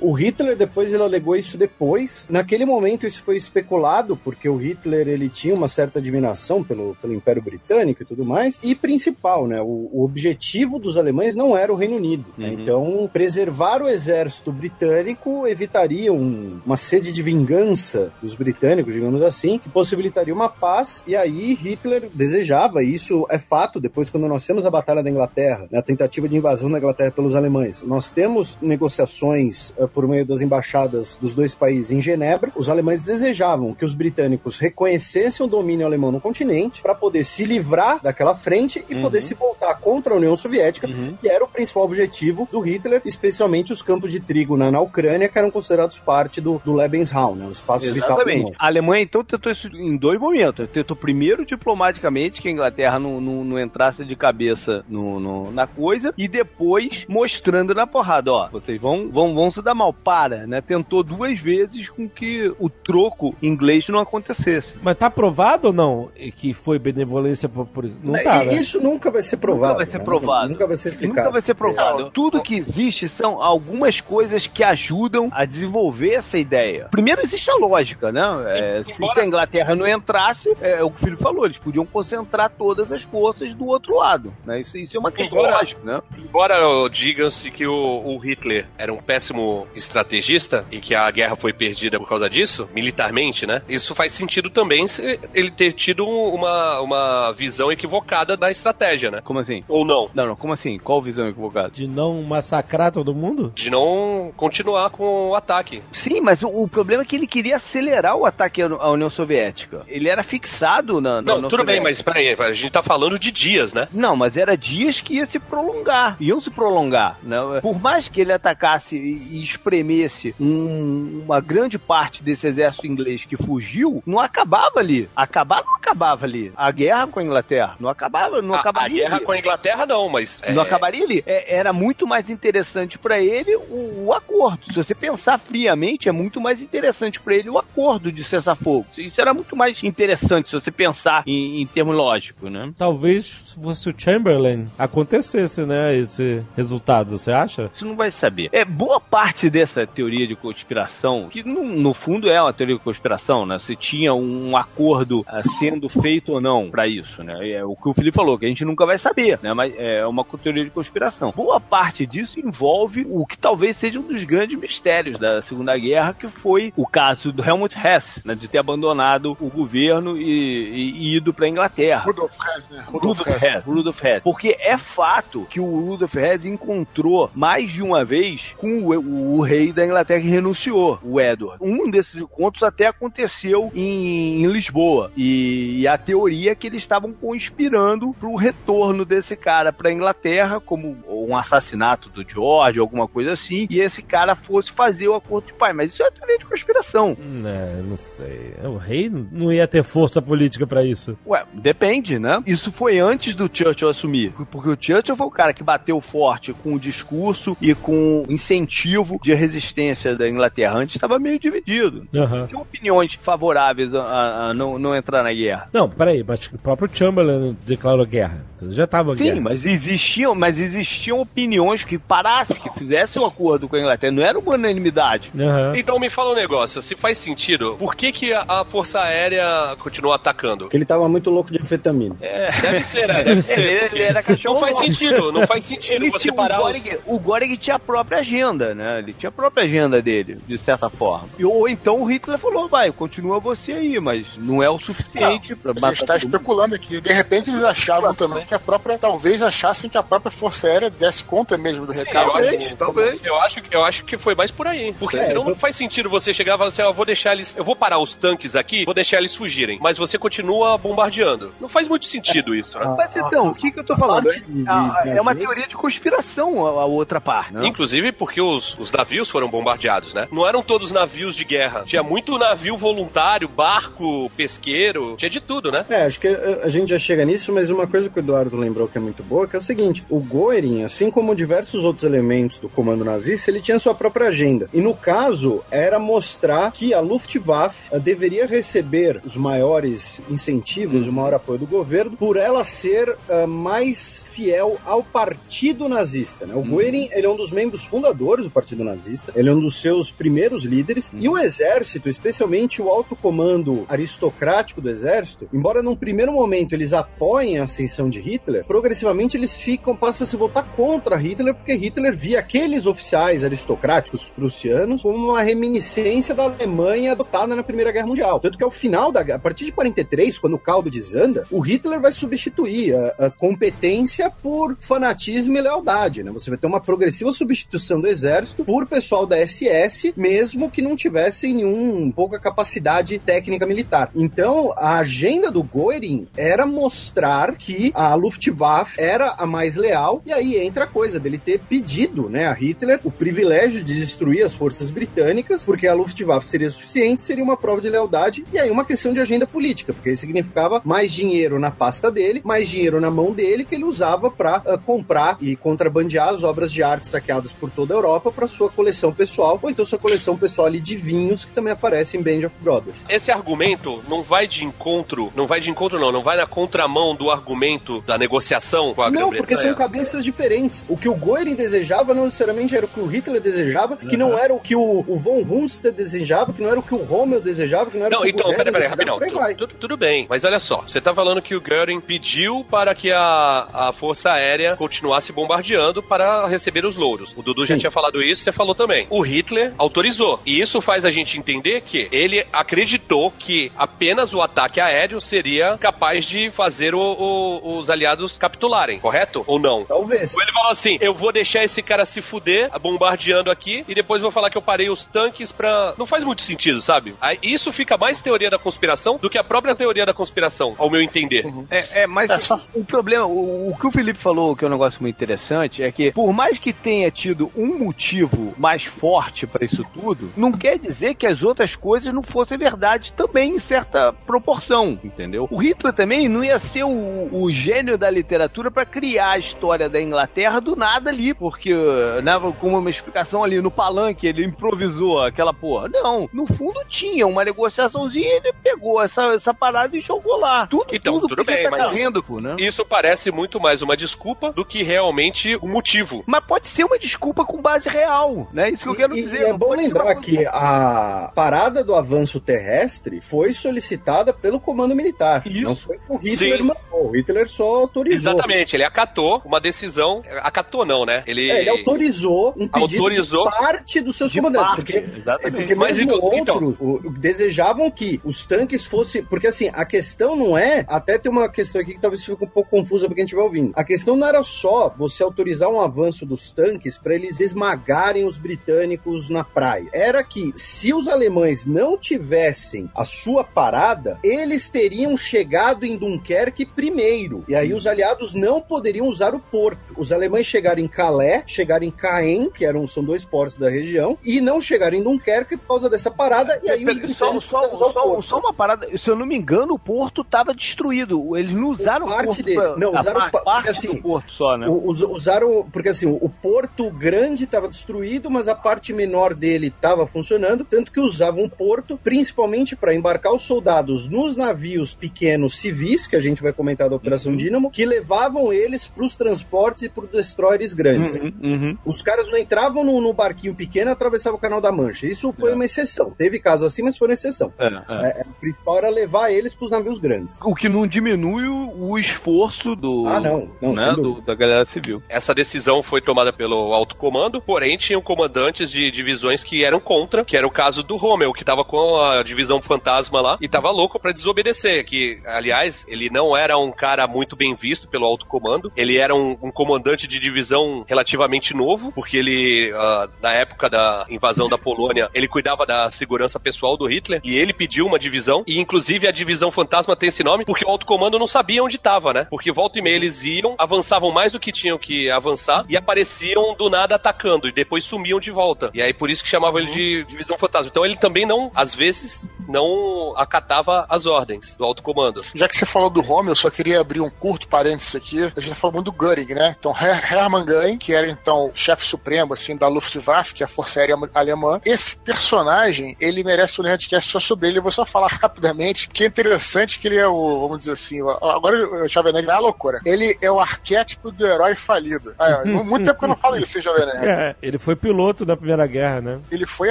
O Hitler depois ele alegou isso depois. Naquele momento isso foi especulado porque o Hitler ele tinha uma certa admiração pelo, pelo Império Britânico e tudo mais. E principal, né? O, o objetivo dos alemães não era o Reino Unido. né? Uhum. Então preservar o exército britânico evitaria um- uma sede de vingança dos britânicos, digamos assim, que possibilitaria uma paz. E aí Hitler desejava. E isso é fato. Depois quando nós temos a Batalha da Inglaterra, né, a tentativa de invasão da Inglaterra pelos alemães, nós temos negociações eh, por meio das embaixadas dos dois países em Genebra. Os alemães desejavam que os britânicos reconhecessem o domínio alemão no continente para poder se livrar daquela frente e Uhum. poder se voltar contra a União Soviética, Uhum. que era o principal objetivo do Hitler, especialmente os campos de trigo na, na Ucrânia, que eram considerados parte do, do Lebensraum, né, o espaço vital alemão. Exatamente. A Alemanha, então, tentou isso em dois momentos. Tentou primeiro diplomaticamente que a Inglaterra não, não, não entrasse de cabeça no, no- na coisa e depois mostrando na porrada, ó, vocês vão, vão, vão se dar mal. Para, né? Tentou duas vezes com que o troco inglês não acontecesse. Mas tá provado ou não que foi benevolência por, por isso? Não tá, né? Isso nunca vai ser provado. vai ser né? provado. Nunca vai ser explicado. Nunca vai ser provado. Tudo que existe são algumas coisas que ajudam a desenvolver essa ideia. Primeiro existe a lógica, né? É, se, se a Inglaterra não entrasse, é, o que o filho falou, eles podiam concentrar todas as forças do outro lado. Né? Isso, isso é uma questão Embora- lógica, né? Embora digam-se que o, o Hitler era um péssimo estrategista e que a guerra foi perdida por causa disso, militarmente, né? Isso faz sentido também se ele ter tido uma, uma visão equivocada da estratégia, né? Como assim? Ou não. Não, não, como assim? Qual visão equivocada? De não massacrar todo mundo? De não continuar com o ataque. Sim, mas o, o problema é que ele queria acelerar o ataque à União Soviética. Ele era fixado na, na Não, União tudo bem, mas peraí, a gente tá falando de dias, né? Não, mas era dias que ia se prolongar, iam se prolongar. Né? Por mais que ele atacasse e espremesse um- uma grande parte desse exército inglês que fugiu, não acabava ali. Acabar não acabava ali. A guerra com a Inglaterra não acabava, não A, a acabaria. guerra ali. com a Inglaterra não, mas... é, Não acabaria ali. É, era muito mais interessante pra ele o, o acordo. Se você pensar friamente, é muito mais interessante pra ele o acordo de cessar-fogo. Isso era muito mais interessante se você pensar em, em termos lógicos, né? Talvez se fosse o Chamberlain acontecesse, né? Esse resultado, você acha? Você não vai saber. É boa parte dessa teoria de conspiração, que no, no fundo é uma teoria de conspiração, né? Se tinha um acordo ah, sendo feito ou não pra isso, né? É o que o Felipe falou, que a gente nunca vai saber, né? Mas é uma teoria de conspiração. Boa parte disso envolve o que talvez seja um dos grandes mistérios da Segunda Guerra, que foi o caso do Helmut Hess, né? De ter abandonado o governo e, e- e ido pra Inglaterra. Rudolf Hess, né? Rudolf Hess. Hess, Rudolf Hess. Porque é fato que o Rudolf Hess encontrou mais de uma vez com o, o rei da Inglaterra que renunciou, o Edward. Um desses encontros até aconteceu em, em Lisboa. E, e a teoria é que eles estavam conspirando pro retorno desse cara pra Inglaterra, como um assassinato do George, alguma coisa assim, e esse cara fosse fazer o acordo de paz. Mas isso é teoria de conspiração. É, não sei. O rei não ia ter força política pra isso. Ué, depende, né? Isso foi antes do Churchill assumir. Porque o Churchill foi o cara que bateu forte com o discurso e com o incentivo de resistência da Inglaterra. Antes estava meio dividido. Aham. Tinha opiniões favoráveis a, a- a não, não entrar na guerra. Não, peraí, mas o próprio Chamberlain declarou guerra. Então já tava Sim, guerra. mas existiam, mas existiam opiniões que parasse, que fizesse um acordo com a Inglaterra. Não era uma unanimidade. Aham. Então me fala um negócio, se faz sentido, por que, que a, a Força Aérea continuou atacando? Porque ele tava muito louco de anfetamina. Deve ser, né? Deve ser. Ele, ele era cachorro Não faz sentido, não faz sentido Ele você tinha, parar o, os... Goring, o Goring tinha a própria agenda, né? Ele tinha a própria agenda dele, de certa forma. E, ou então o Hitler falou, vai, continua você aí, mas não é o suficiente pra A gente matar está especulando aqui. De repente eles achavam também que a própria. Talvez achassem que a própria Força Aérea desse conta mesmo do Sim, recado. eu, acho, Talvez, talvez. eu, acho, que- eu acho que foi mais por aí. Porque É, senão eu- não faz sentido você chegar e falar assim: ó, eu vou deixar eles. Eu vou parar os tanques aqui, vou deixar eles fugirem. Mas você continua bombardeando. Não faz muito sentido isso, né? Mas então, o que, que eu tô falando? Ah, de é uma agenda- teoria de conspiração a, a outra parte, né? Inclusive porque os, os navios foram bombardeados, né? Não eram todos navios de guerra. Tinha muito navio voluntário, barco, pesqueiro, tinha de tudo, né? É, acho que a a gente já chega nisso, mas uma coisa que o Eduardo lembrou que é muito boa, que é o seguinte, o Goering, assim como diversos outros elementos do comando nazista, ele tinha sua própria agenda. E no caso, era mostrar que a Luftwaffe eh, deveria receber os maiores incentivos, o maior apoio do governo, por ela ser eh, mais fiel ao partido nazista, né? O Goering, ele é um dos membros fundadores do partido nazista, ele é um dos seus primeiros líderes, e o exército, especialmente o alto comando aristocrático do exército, embora num primeiro momento eles apoiem a ascensão de Hitler, progressivamente eles ficam, passam a se voltar contra Hitler, porque Hitler via aqueles oficiais aristocráticos prussianos como uma reminiscência da Alemanha adotada na Primeira Guerra Mundial. Tanto que ao final da a partir de 43, quando o caldo desanda, o Hitler vai substituir a, a competência por fanatismo e lealdade, né? Você vai ter uma progressiva substituição do exército por pessoal da SS, mesmo que não tivesse nenhum pouca capacidade técnica militar. Então, a agenda do Goering era mostrar que a Luftwaffe era a mais leal, e aí entra a coisa dele ter pedido, né, a Hitler o privilégio de destruir as forças britânicas, porque a Luftwaffe seria suficiente, seria uma prova de lealdade, e aí uma questão de agenda política, porque significava mais dinheiro na pasta dele, mais dinheiro na mão dele, que ele usava para comprar e contrabandear as obras de arte saqueadas por toda a Europa para sua coleção pessoal, ou então sua coleção pessoal ali de vinhos, que também aparece em Band of Brothers. Esse argumento não vai de encontro, não vai de encontro não, não vai na contramão do argumento da negociação com a Não, porque são cabeças diferentes. O que o Goering desejava não necessariamente era o que o Hitler desejava, que não era o que o, o von Hunstedt desejava, que não era o que o Rommel desejava, que não era Não, o que então, o peraí, peraí, Goering rapidão. desejava, por aí Tu- vai. tu- tudo bem, mas olha só. Você tá falando que o Göring pediu para que a, a Força Aérea continuasse bombardeando para receber os louros. O Dudu já Sim. tinha falado isso, você falou também. O Hitler autorizou. E isso faz a gente entender que ele acreditou que apenas o ataque aéreo seria capaz de fazer o- o- os aliados capitularem, correto? Ou não? Talvez. Ou ele falou assim: eu vou deixar esse cara se fuder, bombardeando aqui, e depois vou falar que eu parei os tanques pra. Não faz muito sentido, sabe? Isso fica mais teoria da conspiração do que a própria teoria da conspiração, ao meu entender. É, é, mas É, só- o problema, o, o que o Felipe falou, que é um negócio muito interessante, é que por mais que tenha tido um motivo mais forte pra isso tudo, não quer dizer que as outras coisas não fossem verdade também em certa proporção, entendeu? O Hitler também não ia ser o, o gênio da literatura pra criar a história da Inglaterra do nada ali, porque, né, como uma explicação ali no palanque, ele improvisou aquela porra. Não, no fundo tinha uma negociaçãozinha e ele pegou essa, essa parada e jogou lá. Tudo, Então, tudo tudo bem, tá mas- correndo, pô, né? Isso parece muito mais uma desculpa do que realmente o motivo. Mas pode ser uma desculpa com base real, né? Isso que eu quero E- dizer. E é bom lembrar uma- que a parada do avanço terrestre foi solicitada pelo comando militar. Isso. Não foi o Hitler Sim. mandou. O Hitler só autorizou. Exatamente, ele acatou uma decisão. Acatou não, né? Ele. É, ele autorizou um pedido Autorizou. de parte dos seus De comandantes. parte, porque exatamente. Porque Mas mesmo então- então- outros o- o- desejavam que os tanques fossem. Porque assim, a questão não é. Até tem uma questão aqui que talvez fique um pouco confusa pra quem estiver ouvindo. A questão não era só você autorizar um avanço dos tanques para eles esmagarem os britânicos na praia. Era que se os alemães não tivessem a sua parada, eles teriam chegado em Dunkerque primeiro. E aí os aliados não poderiam usar o porto. Os alemães chegaram em Calais, chegaram em Caen, que eram, são dois portos da região, e não chegaram em Dunkerque por causa dessa parada. E aí os só, britânicos só, só, só uma parada, se eu não me engano, o porto estava destruído. Eles não usaram Parte o porto. dele. pra- Não, a usaram parte, pa- parte assim, do porto só, né? Usaram, porque assim, o porto grande estava destruído, mas a parte menor dele estava funcionando, tanto que usavam o porto principalmente para embarcar os soldados nos navios pequenos civis, que a gente vai comentar da Operação Dínamo, que levavam eles para os transportes e para por destroyers grandes. Uhum, uhum. Os caras não entravam no, no barquinho pequeno e atravessavam o canal da Mancha. Isso foi É. uma exceção. Teve casos assim, mas foi uma exceção. É, é. É, o principal era levar eles pros navios grandes. O que não diminui o, o esforço do, Ah, não. Não, né, do- da galera civil. Essa decisão foi tomada pelo alto comando, porém tinham comandantes de divisões que eram contra, que era o caso do Rommel, que tava com a divisão fantasma lá e tava louco pra desobedecer, que, aliás, ele não era um cara muito bem visto pelo alto comando, ele era um, um comandante de divisão relativamente novo, porque ele, ah, na época da invasão da Polônia, ele cuidava da segurança pessoal do Hitler, e ele pediu uma divisão, e inclusive a divisão fantasma tem esse nome porque o alto comando não sabia onde tava, né? Porque volta e meia eles iam, avançavam mais do que tinham que avançar, e apareciam do nada atacando, e depois sumiam de volta. E aí por isso que chamavam ele de divisão fantasma. Então ele também não, às vezes, não acatava as ordens do alto comando. Já que você falou do Rommel, eu só queria abrir um curto parênteses aqui. A gente tá falando do Göring, né? Então, Her Hermann Göring, que era então chefe supremo, assim, da Luftwaffe, que é a Força Aérea Alemã. Esse personagem, ele merece um Nerdcast só sobre ele. Eu vou só falar rapidamente, que é interessante que ele é o, vamos dizer assim, agora o Jovem Nerd é uma loucura. Ele é o arquétipo do herói falido. Ah, muito tempo que eu não falo isso, hein, Jovem Nerd. É, ele foi piloto da Primeira Guerra, né? Ele foi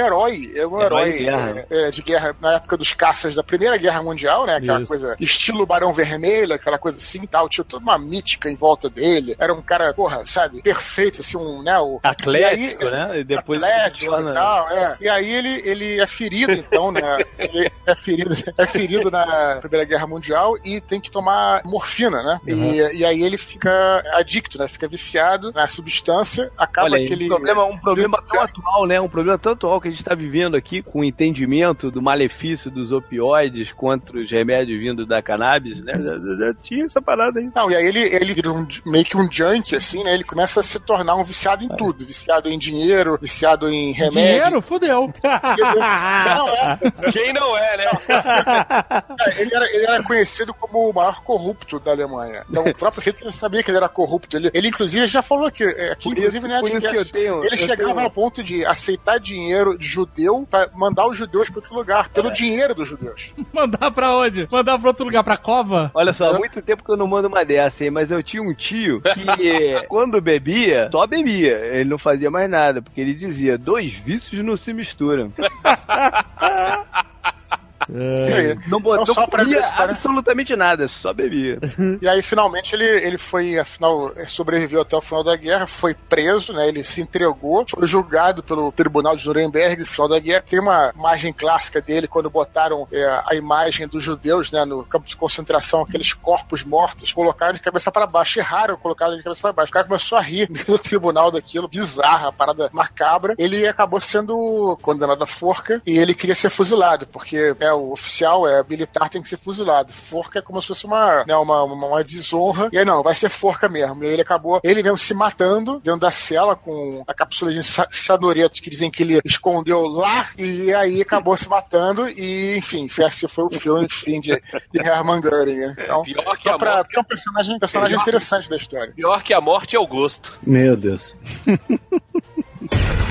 herói, é um Herói herói, de guerra. é, é, de guerra na época dos caças da Primeira Guerra Mundial, né? Aquela Isso. coisa, estilo Barão Vermelho, aquela coisa assim e tal. Tinha toda uma mítica em volta dele. Era um cara, porra, sabe, perfeito, assim, um, né? O, Atlético, e aí, né? E depois ele Atlético e tal, é. E aí ele, ele é ferido, então, né? Ele é ferido, é ferido na Primeira Guerra Mundial e tem que tomar morfina, né? E, e aí ele fica adicto, né? Fica viciado na substância, acaba Olha, aí, que ele... um problema, um problema tão atual, né? Um problema tão atual que a gente está vivendo aqui com o entendimento do malefício dos opioides contra os remédios vindo da cannabis, né? Já, já- já tinha essa parada aí. Não, e aí ele, ele vira um, meio que um junkie, assim, né? Ele começa a se tornar um viciado em tudo. Viciado em dinheiro, viciado em remédio. Dinheiro? Fudeu. Não, é. Quem não é, né? É, Ele era, ele era conhecido como o maior corrupto da Alemanha. Então o próprio Hitler sabia que ele era corrupto. Ele, ele inclusive, já falou que, é, aqui, Por inclusive, isso- né, por isso que eu tenho- ele eu chegava tenho- ao ponto de aceitar dinheiro de judeu pra mandar os judeus pra outro lugar, pelo É. dinheiro dos judeus. Mandar pra onde? Mandar pra outro lugar, pra cova? Olha só, há muito tempo que eu não mando uma dessa, hein? Mas eu tinha um tio que, quando bebia, só bebia. Ele não fazia mais nada, porque ele dizia: dois vícios não se misturam. Aí. Não botou Não só pra comia isso, para- absolutamente nada, só bebia. E aí, finalmente, ele, ele foi, afinal, sobreviveu até o final da guerra, foi preso, né? Ele se entregou, foi julgado pelo Tribunal de Nuremberg no final da guerra. Tem uma imagem clássica dele quando botaram é, a imagem dos judeus, né, no campo de concentração, aqueles corpos mortos, colocaram de cabeça para baixo, erraram, colocaram de cabeça para baixo. O cara começou a rir no tribunal daquilo, bizarra, a parada macabra. Ele acabou sendo condenado à forca e ele queria ser fuzilado, porque é o oficial, é militar, tem que ser fuzilado. Forca é como se fosse uma, né, uma, uma, uma desonra. E aí não, vai ser forca mesmo. E aí ele acabou, ele mesmo se matando dentro da cela com a cápsula de sa- cianureto que dizem que ele escondeu lá e aí acabou se matando e enfim, foi, esse foi o filme enfim, de, de Hermann Göring. né? Então, Pior que a pra, morte. é um personagem, personagem Pior- interessante da história. Pior que a morte é o gosto. Meu Deus.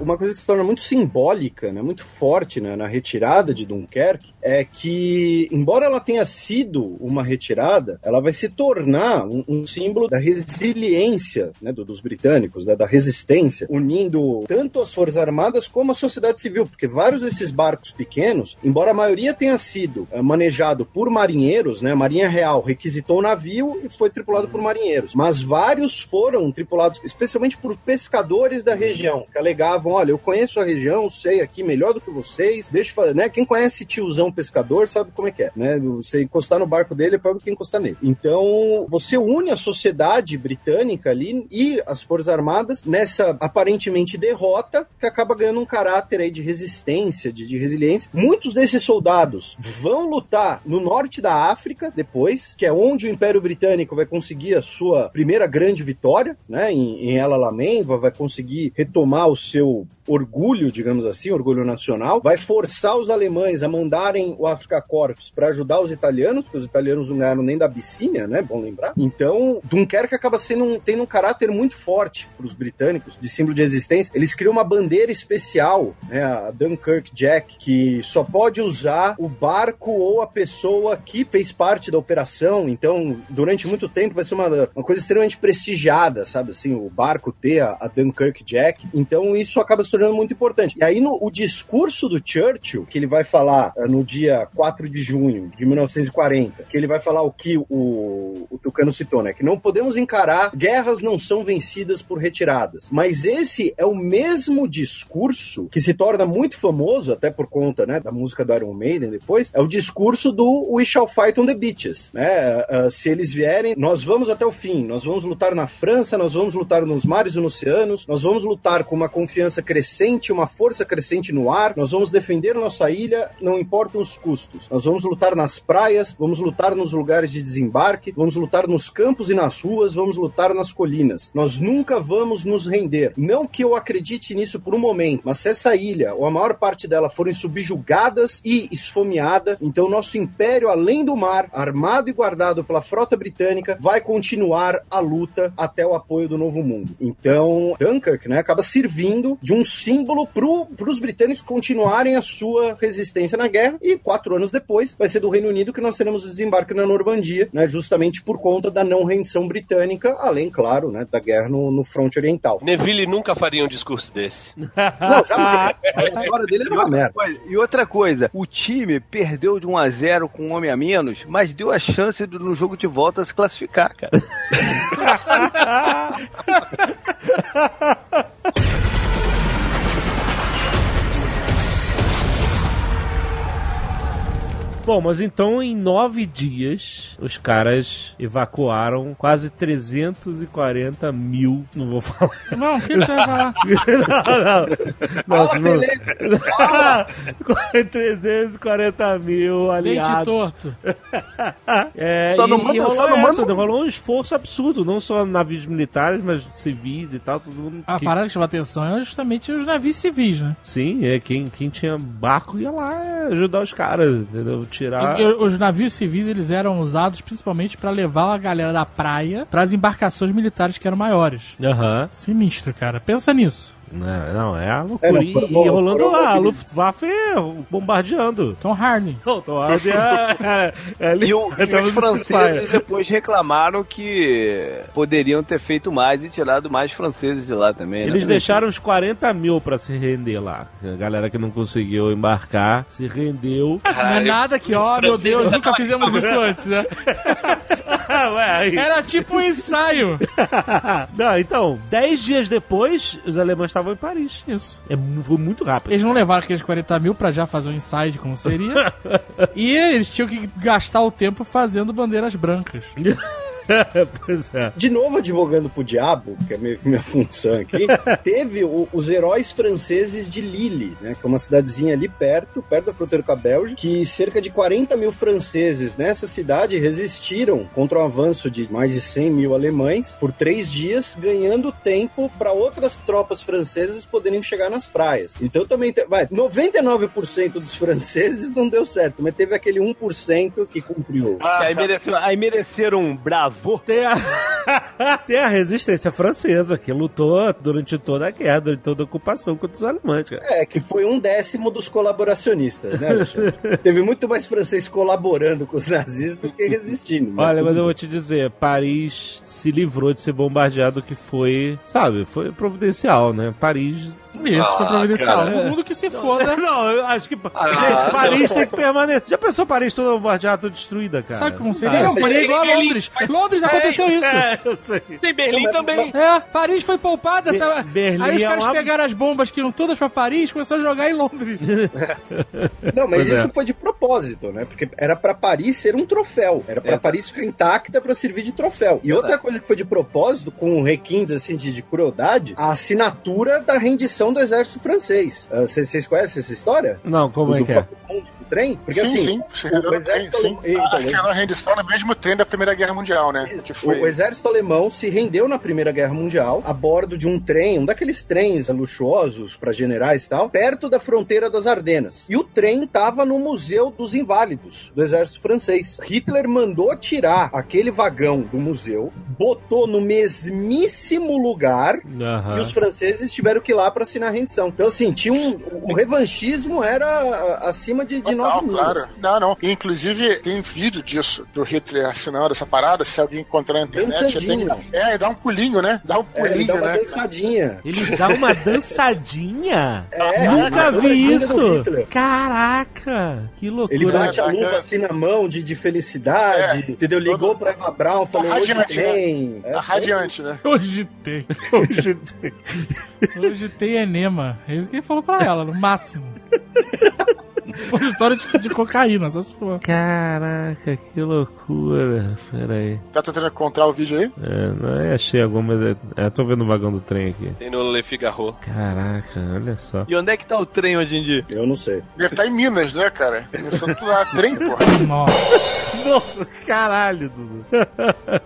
Uma coisa que se torna muito simbólica, né, muito forte né, na retirada de Dunkerque, é que, embora ela tenha sido uma retirada, ela vai se tornar um, um símbolo da resiliência né, do- dos britânicos, né, da resistência, unindo tanto as Forças Armadas como a sociedade civil, porque vários desses barcos pequenos, embora a maioria tenha sido eh, manejado por marinheiros, né, a Marinha Real requisitou o navio e foi tripulado por marinheiros, mas vários foram tripulados especialmente por pescadores da região, que alegavam, olha, eu conheço a região, sei aqui melhor do que vocês, deixa né, quem conhece tiozão pescador sabe como é que é, né, você encostar no barco dele é pior do que encostar nele. Então, você une a sociedade britânica ali e as Forças Armadas nessa aparentemente derrota que acaba ganhando um caráter aí de resistência, de, de resiliência. Muitos desses soldados vão lutar no norte da África depois, que é onde o Império Britânico vai conseguir a sua primeira grande vitória, né, em, em El Alamein, vai conseguir retomar o seu old orgulho, digamos assim, orgulho nacional, vai forçar os alemães a mandarem o Africa Corps para ajudar os italianos, porque os italianos não ganharam nem da Abissínia, né? Bom lembrar. Então, Dunkerque acaba sendo um, tendo um caráter muito forte para os britânicos, de símbolo de resistência. Eles criam uma bandeira especial, né? A Dunkirk Jack, que só pode usar o barco ou a pessoa que fez parte da operação. Então, durante muito tempo vai ser uma, uma coisa extremamente prestigiada, sabe? Assim, o barco ter a, a Dunkirk Jack. Então, isso acaba se muito importante. E aí, no o discurso do Churchill, que ele vai falar uh, no dia 4 de junho de 1940, que ele vai falar o que o, o Tucano citou, né? Que não podemos encarar, guerras não são vencidas por retiradas. Mas esse é o mesmo discurso que se torna muito famoso, até por conta, né, da música do Iron Maiden depois, é o discurso do We Shall Fight on the Beaches, né? Uh, se eles vierem, nós vamos até o fim, nós vamos lutar na França, nós vamos lutar nos mares e nos oceanos, nós vamos lutar com uma confiança crescente, uma força crescente no ar, nós vamos defender nossa ilha, não importam os custos. Nós vamos lutar nas praias, vamos lutar nos lugares de desembarque, vamos lutar nos campos e nas ruas, vamos lutar nas colinas. Nós nunca vamos nos render. Não que eu acredite nisso por um momento, mas se essa ilha, ou a maior parte dela, forem subjugadas e esfomeada, então nosso império, além do mar, armado e guardado pela frota britânica, vai continuar a luta até o apoio do novo mundo. Então, Dunkirk, né, acaba servindo de um símbolo para os britânicos continuarem a sua resistência na guerra e quatro anos depois vai ser do Reino Unido que nós teremos o desembarque na Normandia, né, justamente por conta da não rendição britânica, além, claro, né, da guerra no, no fronte oriental. Neville nunca faria um discurso desse. Não, jamais. A história dele era uma merda. Coisa- e outra coisa, o time perdeu de 1 a 0 com um homem a menos, mas deu a chance de, no jogo de volta se classificar, cara. Bom, mas então em nove dias os caras evacuaram quase 340 mil. Não vou falar. Não, o que você vai falar? não, não. Nossa, não. beleza. 340 mil aliados. torto. É, Só não manda- e rolou só não essa, manda- rolou um esforço absurdo, não só navios militares, mas civis e tal, todo mundo. A que- parada que chama atenção é justamente os navios civis, né? Sim, é quem, quem tinha barco ia lá ajudar os caras, entendeu? Tirar. E- Os navios civis eles eram usados principalmente pra levar a galera da praia pras embarcações militares que eram maiores. Aham. Sinistro, cara. Pensa nisso. Não, não, é a É, loucura. não, e, e rolando lá, a. Luftwaffe bombardeando. Tom Hardy. Não, tô é, é, é, ali- E, o- e os franceses depois reclamaram que poderiam ter feito mais e tirado mais franceses de lá também. né? Eles deixaram uns 40 mil pra se render lá. A galera que não conseguiu embarcar se rendeu. Não é nada que, ó, meu francês Deus, já nunca fizemos isso antes, né? Aí- Era tipo um ensaio. não, então, 10 dias depois, os alemães estavam em Paris. Isso. É, foi muito rápido. Eles não levaram aqueles 40 mil pra já fazer um ensaio de como seria. e eles tinham que gastar o tempo fazendo bandeiras brancas. pois é. De novo advogando pro diabo, que é meio que minha função aqui, teve o- os heróis franceses de Lille, né? Que é uma cidadezinha ali perto, perto da fronteira com a Bélgica, que cerca de 40 mil franceses nessa cidade resistiram contra o avanço de mais de 100 mil alemães por três dias, ganhando tempo para outras tropas francesas poderem chegar nas praias. Então também, te- vai, 99% dos franceses não deu certo, mas teve aquele 1% que cumpriu. Que aí, mereceram, aí mereceram um bravo. Tem a... Tem a resistência francesa, que lutou durante toda a guerra, durante toda a ocupação contra os alemães, cara. É, que foi um décimo dos colaboracionistas, né? Teve muito mais francês colaborando com os nazistas do que resistindo. Olha, tudo mas eu vou te dizer, Paris se livrou de ser bombardeado, que foi, sabe, foi providencial, né? Paris. Isso, foi Ah, providencial. cara. Todo mundo que se foda. Não, eu acho que. Ah, gente, Paris tem que permanecer. Já pensou Paris toda bombardeada, toda destruída, cara? Sabe como seria? Ah, não, mas seria igual a Londres. Londres aconteceu isso. É, eu sei. Tem Berlim Não, mas- também. É, Paris foi poupada. sabe? Berlim Aí os é caras uma- pegaram as bombas que iam todas pra Paris e começaram a jogar em Londres. Não, mas Pois isso é. foi de propósito, né? Porque era pra Paris ser um troféu. Era pra É. Paris ficar intacta pra servir de troféu. E outra coisa que foi de propósito, com requintes assim de, de crueldade, a assinatura da rendição do exército francês. Ah, Vocês vocês conhecem essa história? Não, como é Do que é? Trem? Porque sim, assim, sim, o, o no trem, exército sim. alemão- então, a rendição no mesmo trem da Primeira Guerra Mundial, né? Foi... o exército alemão se rendeu na Primeira Guerra Mundial a bordo de um trem, um daqueles trens luxuosos para generais e tal, perto da fronteira das Ardenas. E o trem estava no Museu dos Inválidos do exército francês. Hitler mandou tirar aquele vagão do museu, botou no mesmíssimo lugar e os franceses tiveram que ir lá para assinar a rendição. Então, assim, tinha um, o revanchismo era acima de, de Total, nove números. claro. Não, não. Inclusive, tem vídeo disso, do Hitler assinando essa parada. Se alguém encontrar na internet, tem que... É, dá um pulinho, né? Dá um É, ele pulinho, dá uma né? Ele dançadinha. dá uma dançadinha? É, Nunca a vi isso. Caraca, que Ele loucura. bate a Caraca. luva assim na mão de, de felicidade, É. entendeu? Ligou Todo- pra Eva Brown, falou hoje radiante, né? tem. É, Tá radiante, né? Hoje tem. Hoje tem. Hoje tem enema. É isso que ele falou pra ela, no máximo. Repositório de, de cocaína, só se for. Caraca, que loucura. Pera aí. Tá tentando encontrar o vídeo aí? É, não é, achei alguma, mas é, é, tô vendo o vagão do trem aqui. Tem no Le Figaro. Caraca, olha só. E onde é que tá o trem hoje em dia? Eu não sei. Deve estar em Minas, né, cara? Começando a trem, porra. Nossa. Nossa, caralho, Dudu.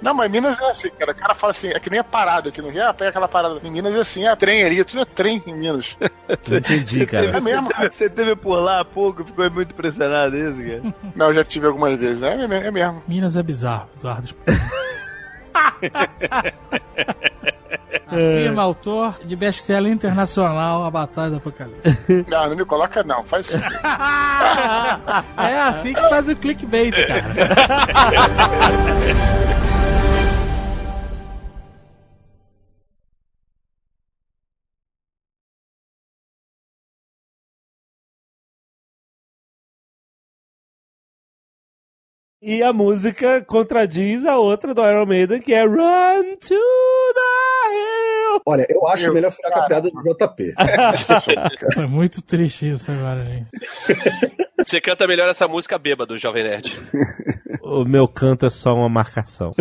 Não, mas Minas é assim, cara. O cara fala assim, é que nem a parada aqui no Rio. Ah, pega aquela parada. Em Minas é assim, é trem ali, tudo é trem em Minas. Entendi, cara. É mesmo, cara. Você teve por lá há ficou muito impressionado isso, cara. Não, eu já tive algumas vezes, né? É, é mesmo. Minas é bizarro, Eduardo. Afirma autor de best-seller internacional A Batalha do Apocalipse. Não, não me coloca não. Faz isso. É assim que faz o clickbait, cara. E a música contradiz a outra do Iron Maiden, que é Run to the Hill. Olha, eu acho Meu melhor ficar com a piada do JP. Foi muito triste isso agora, gente. Você canta melhor essa música bêbado, Jovem Nerd. O meu canto é só uma marcação.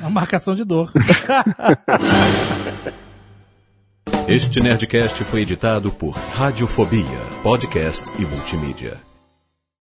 Uma marcação de dor. Este Nerdcast foi editado por Radiofobia, podcast e multimídia.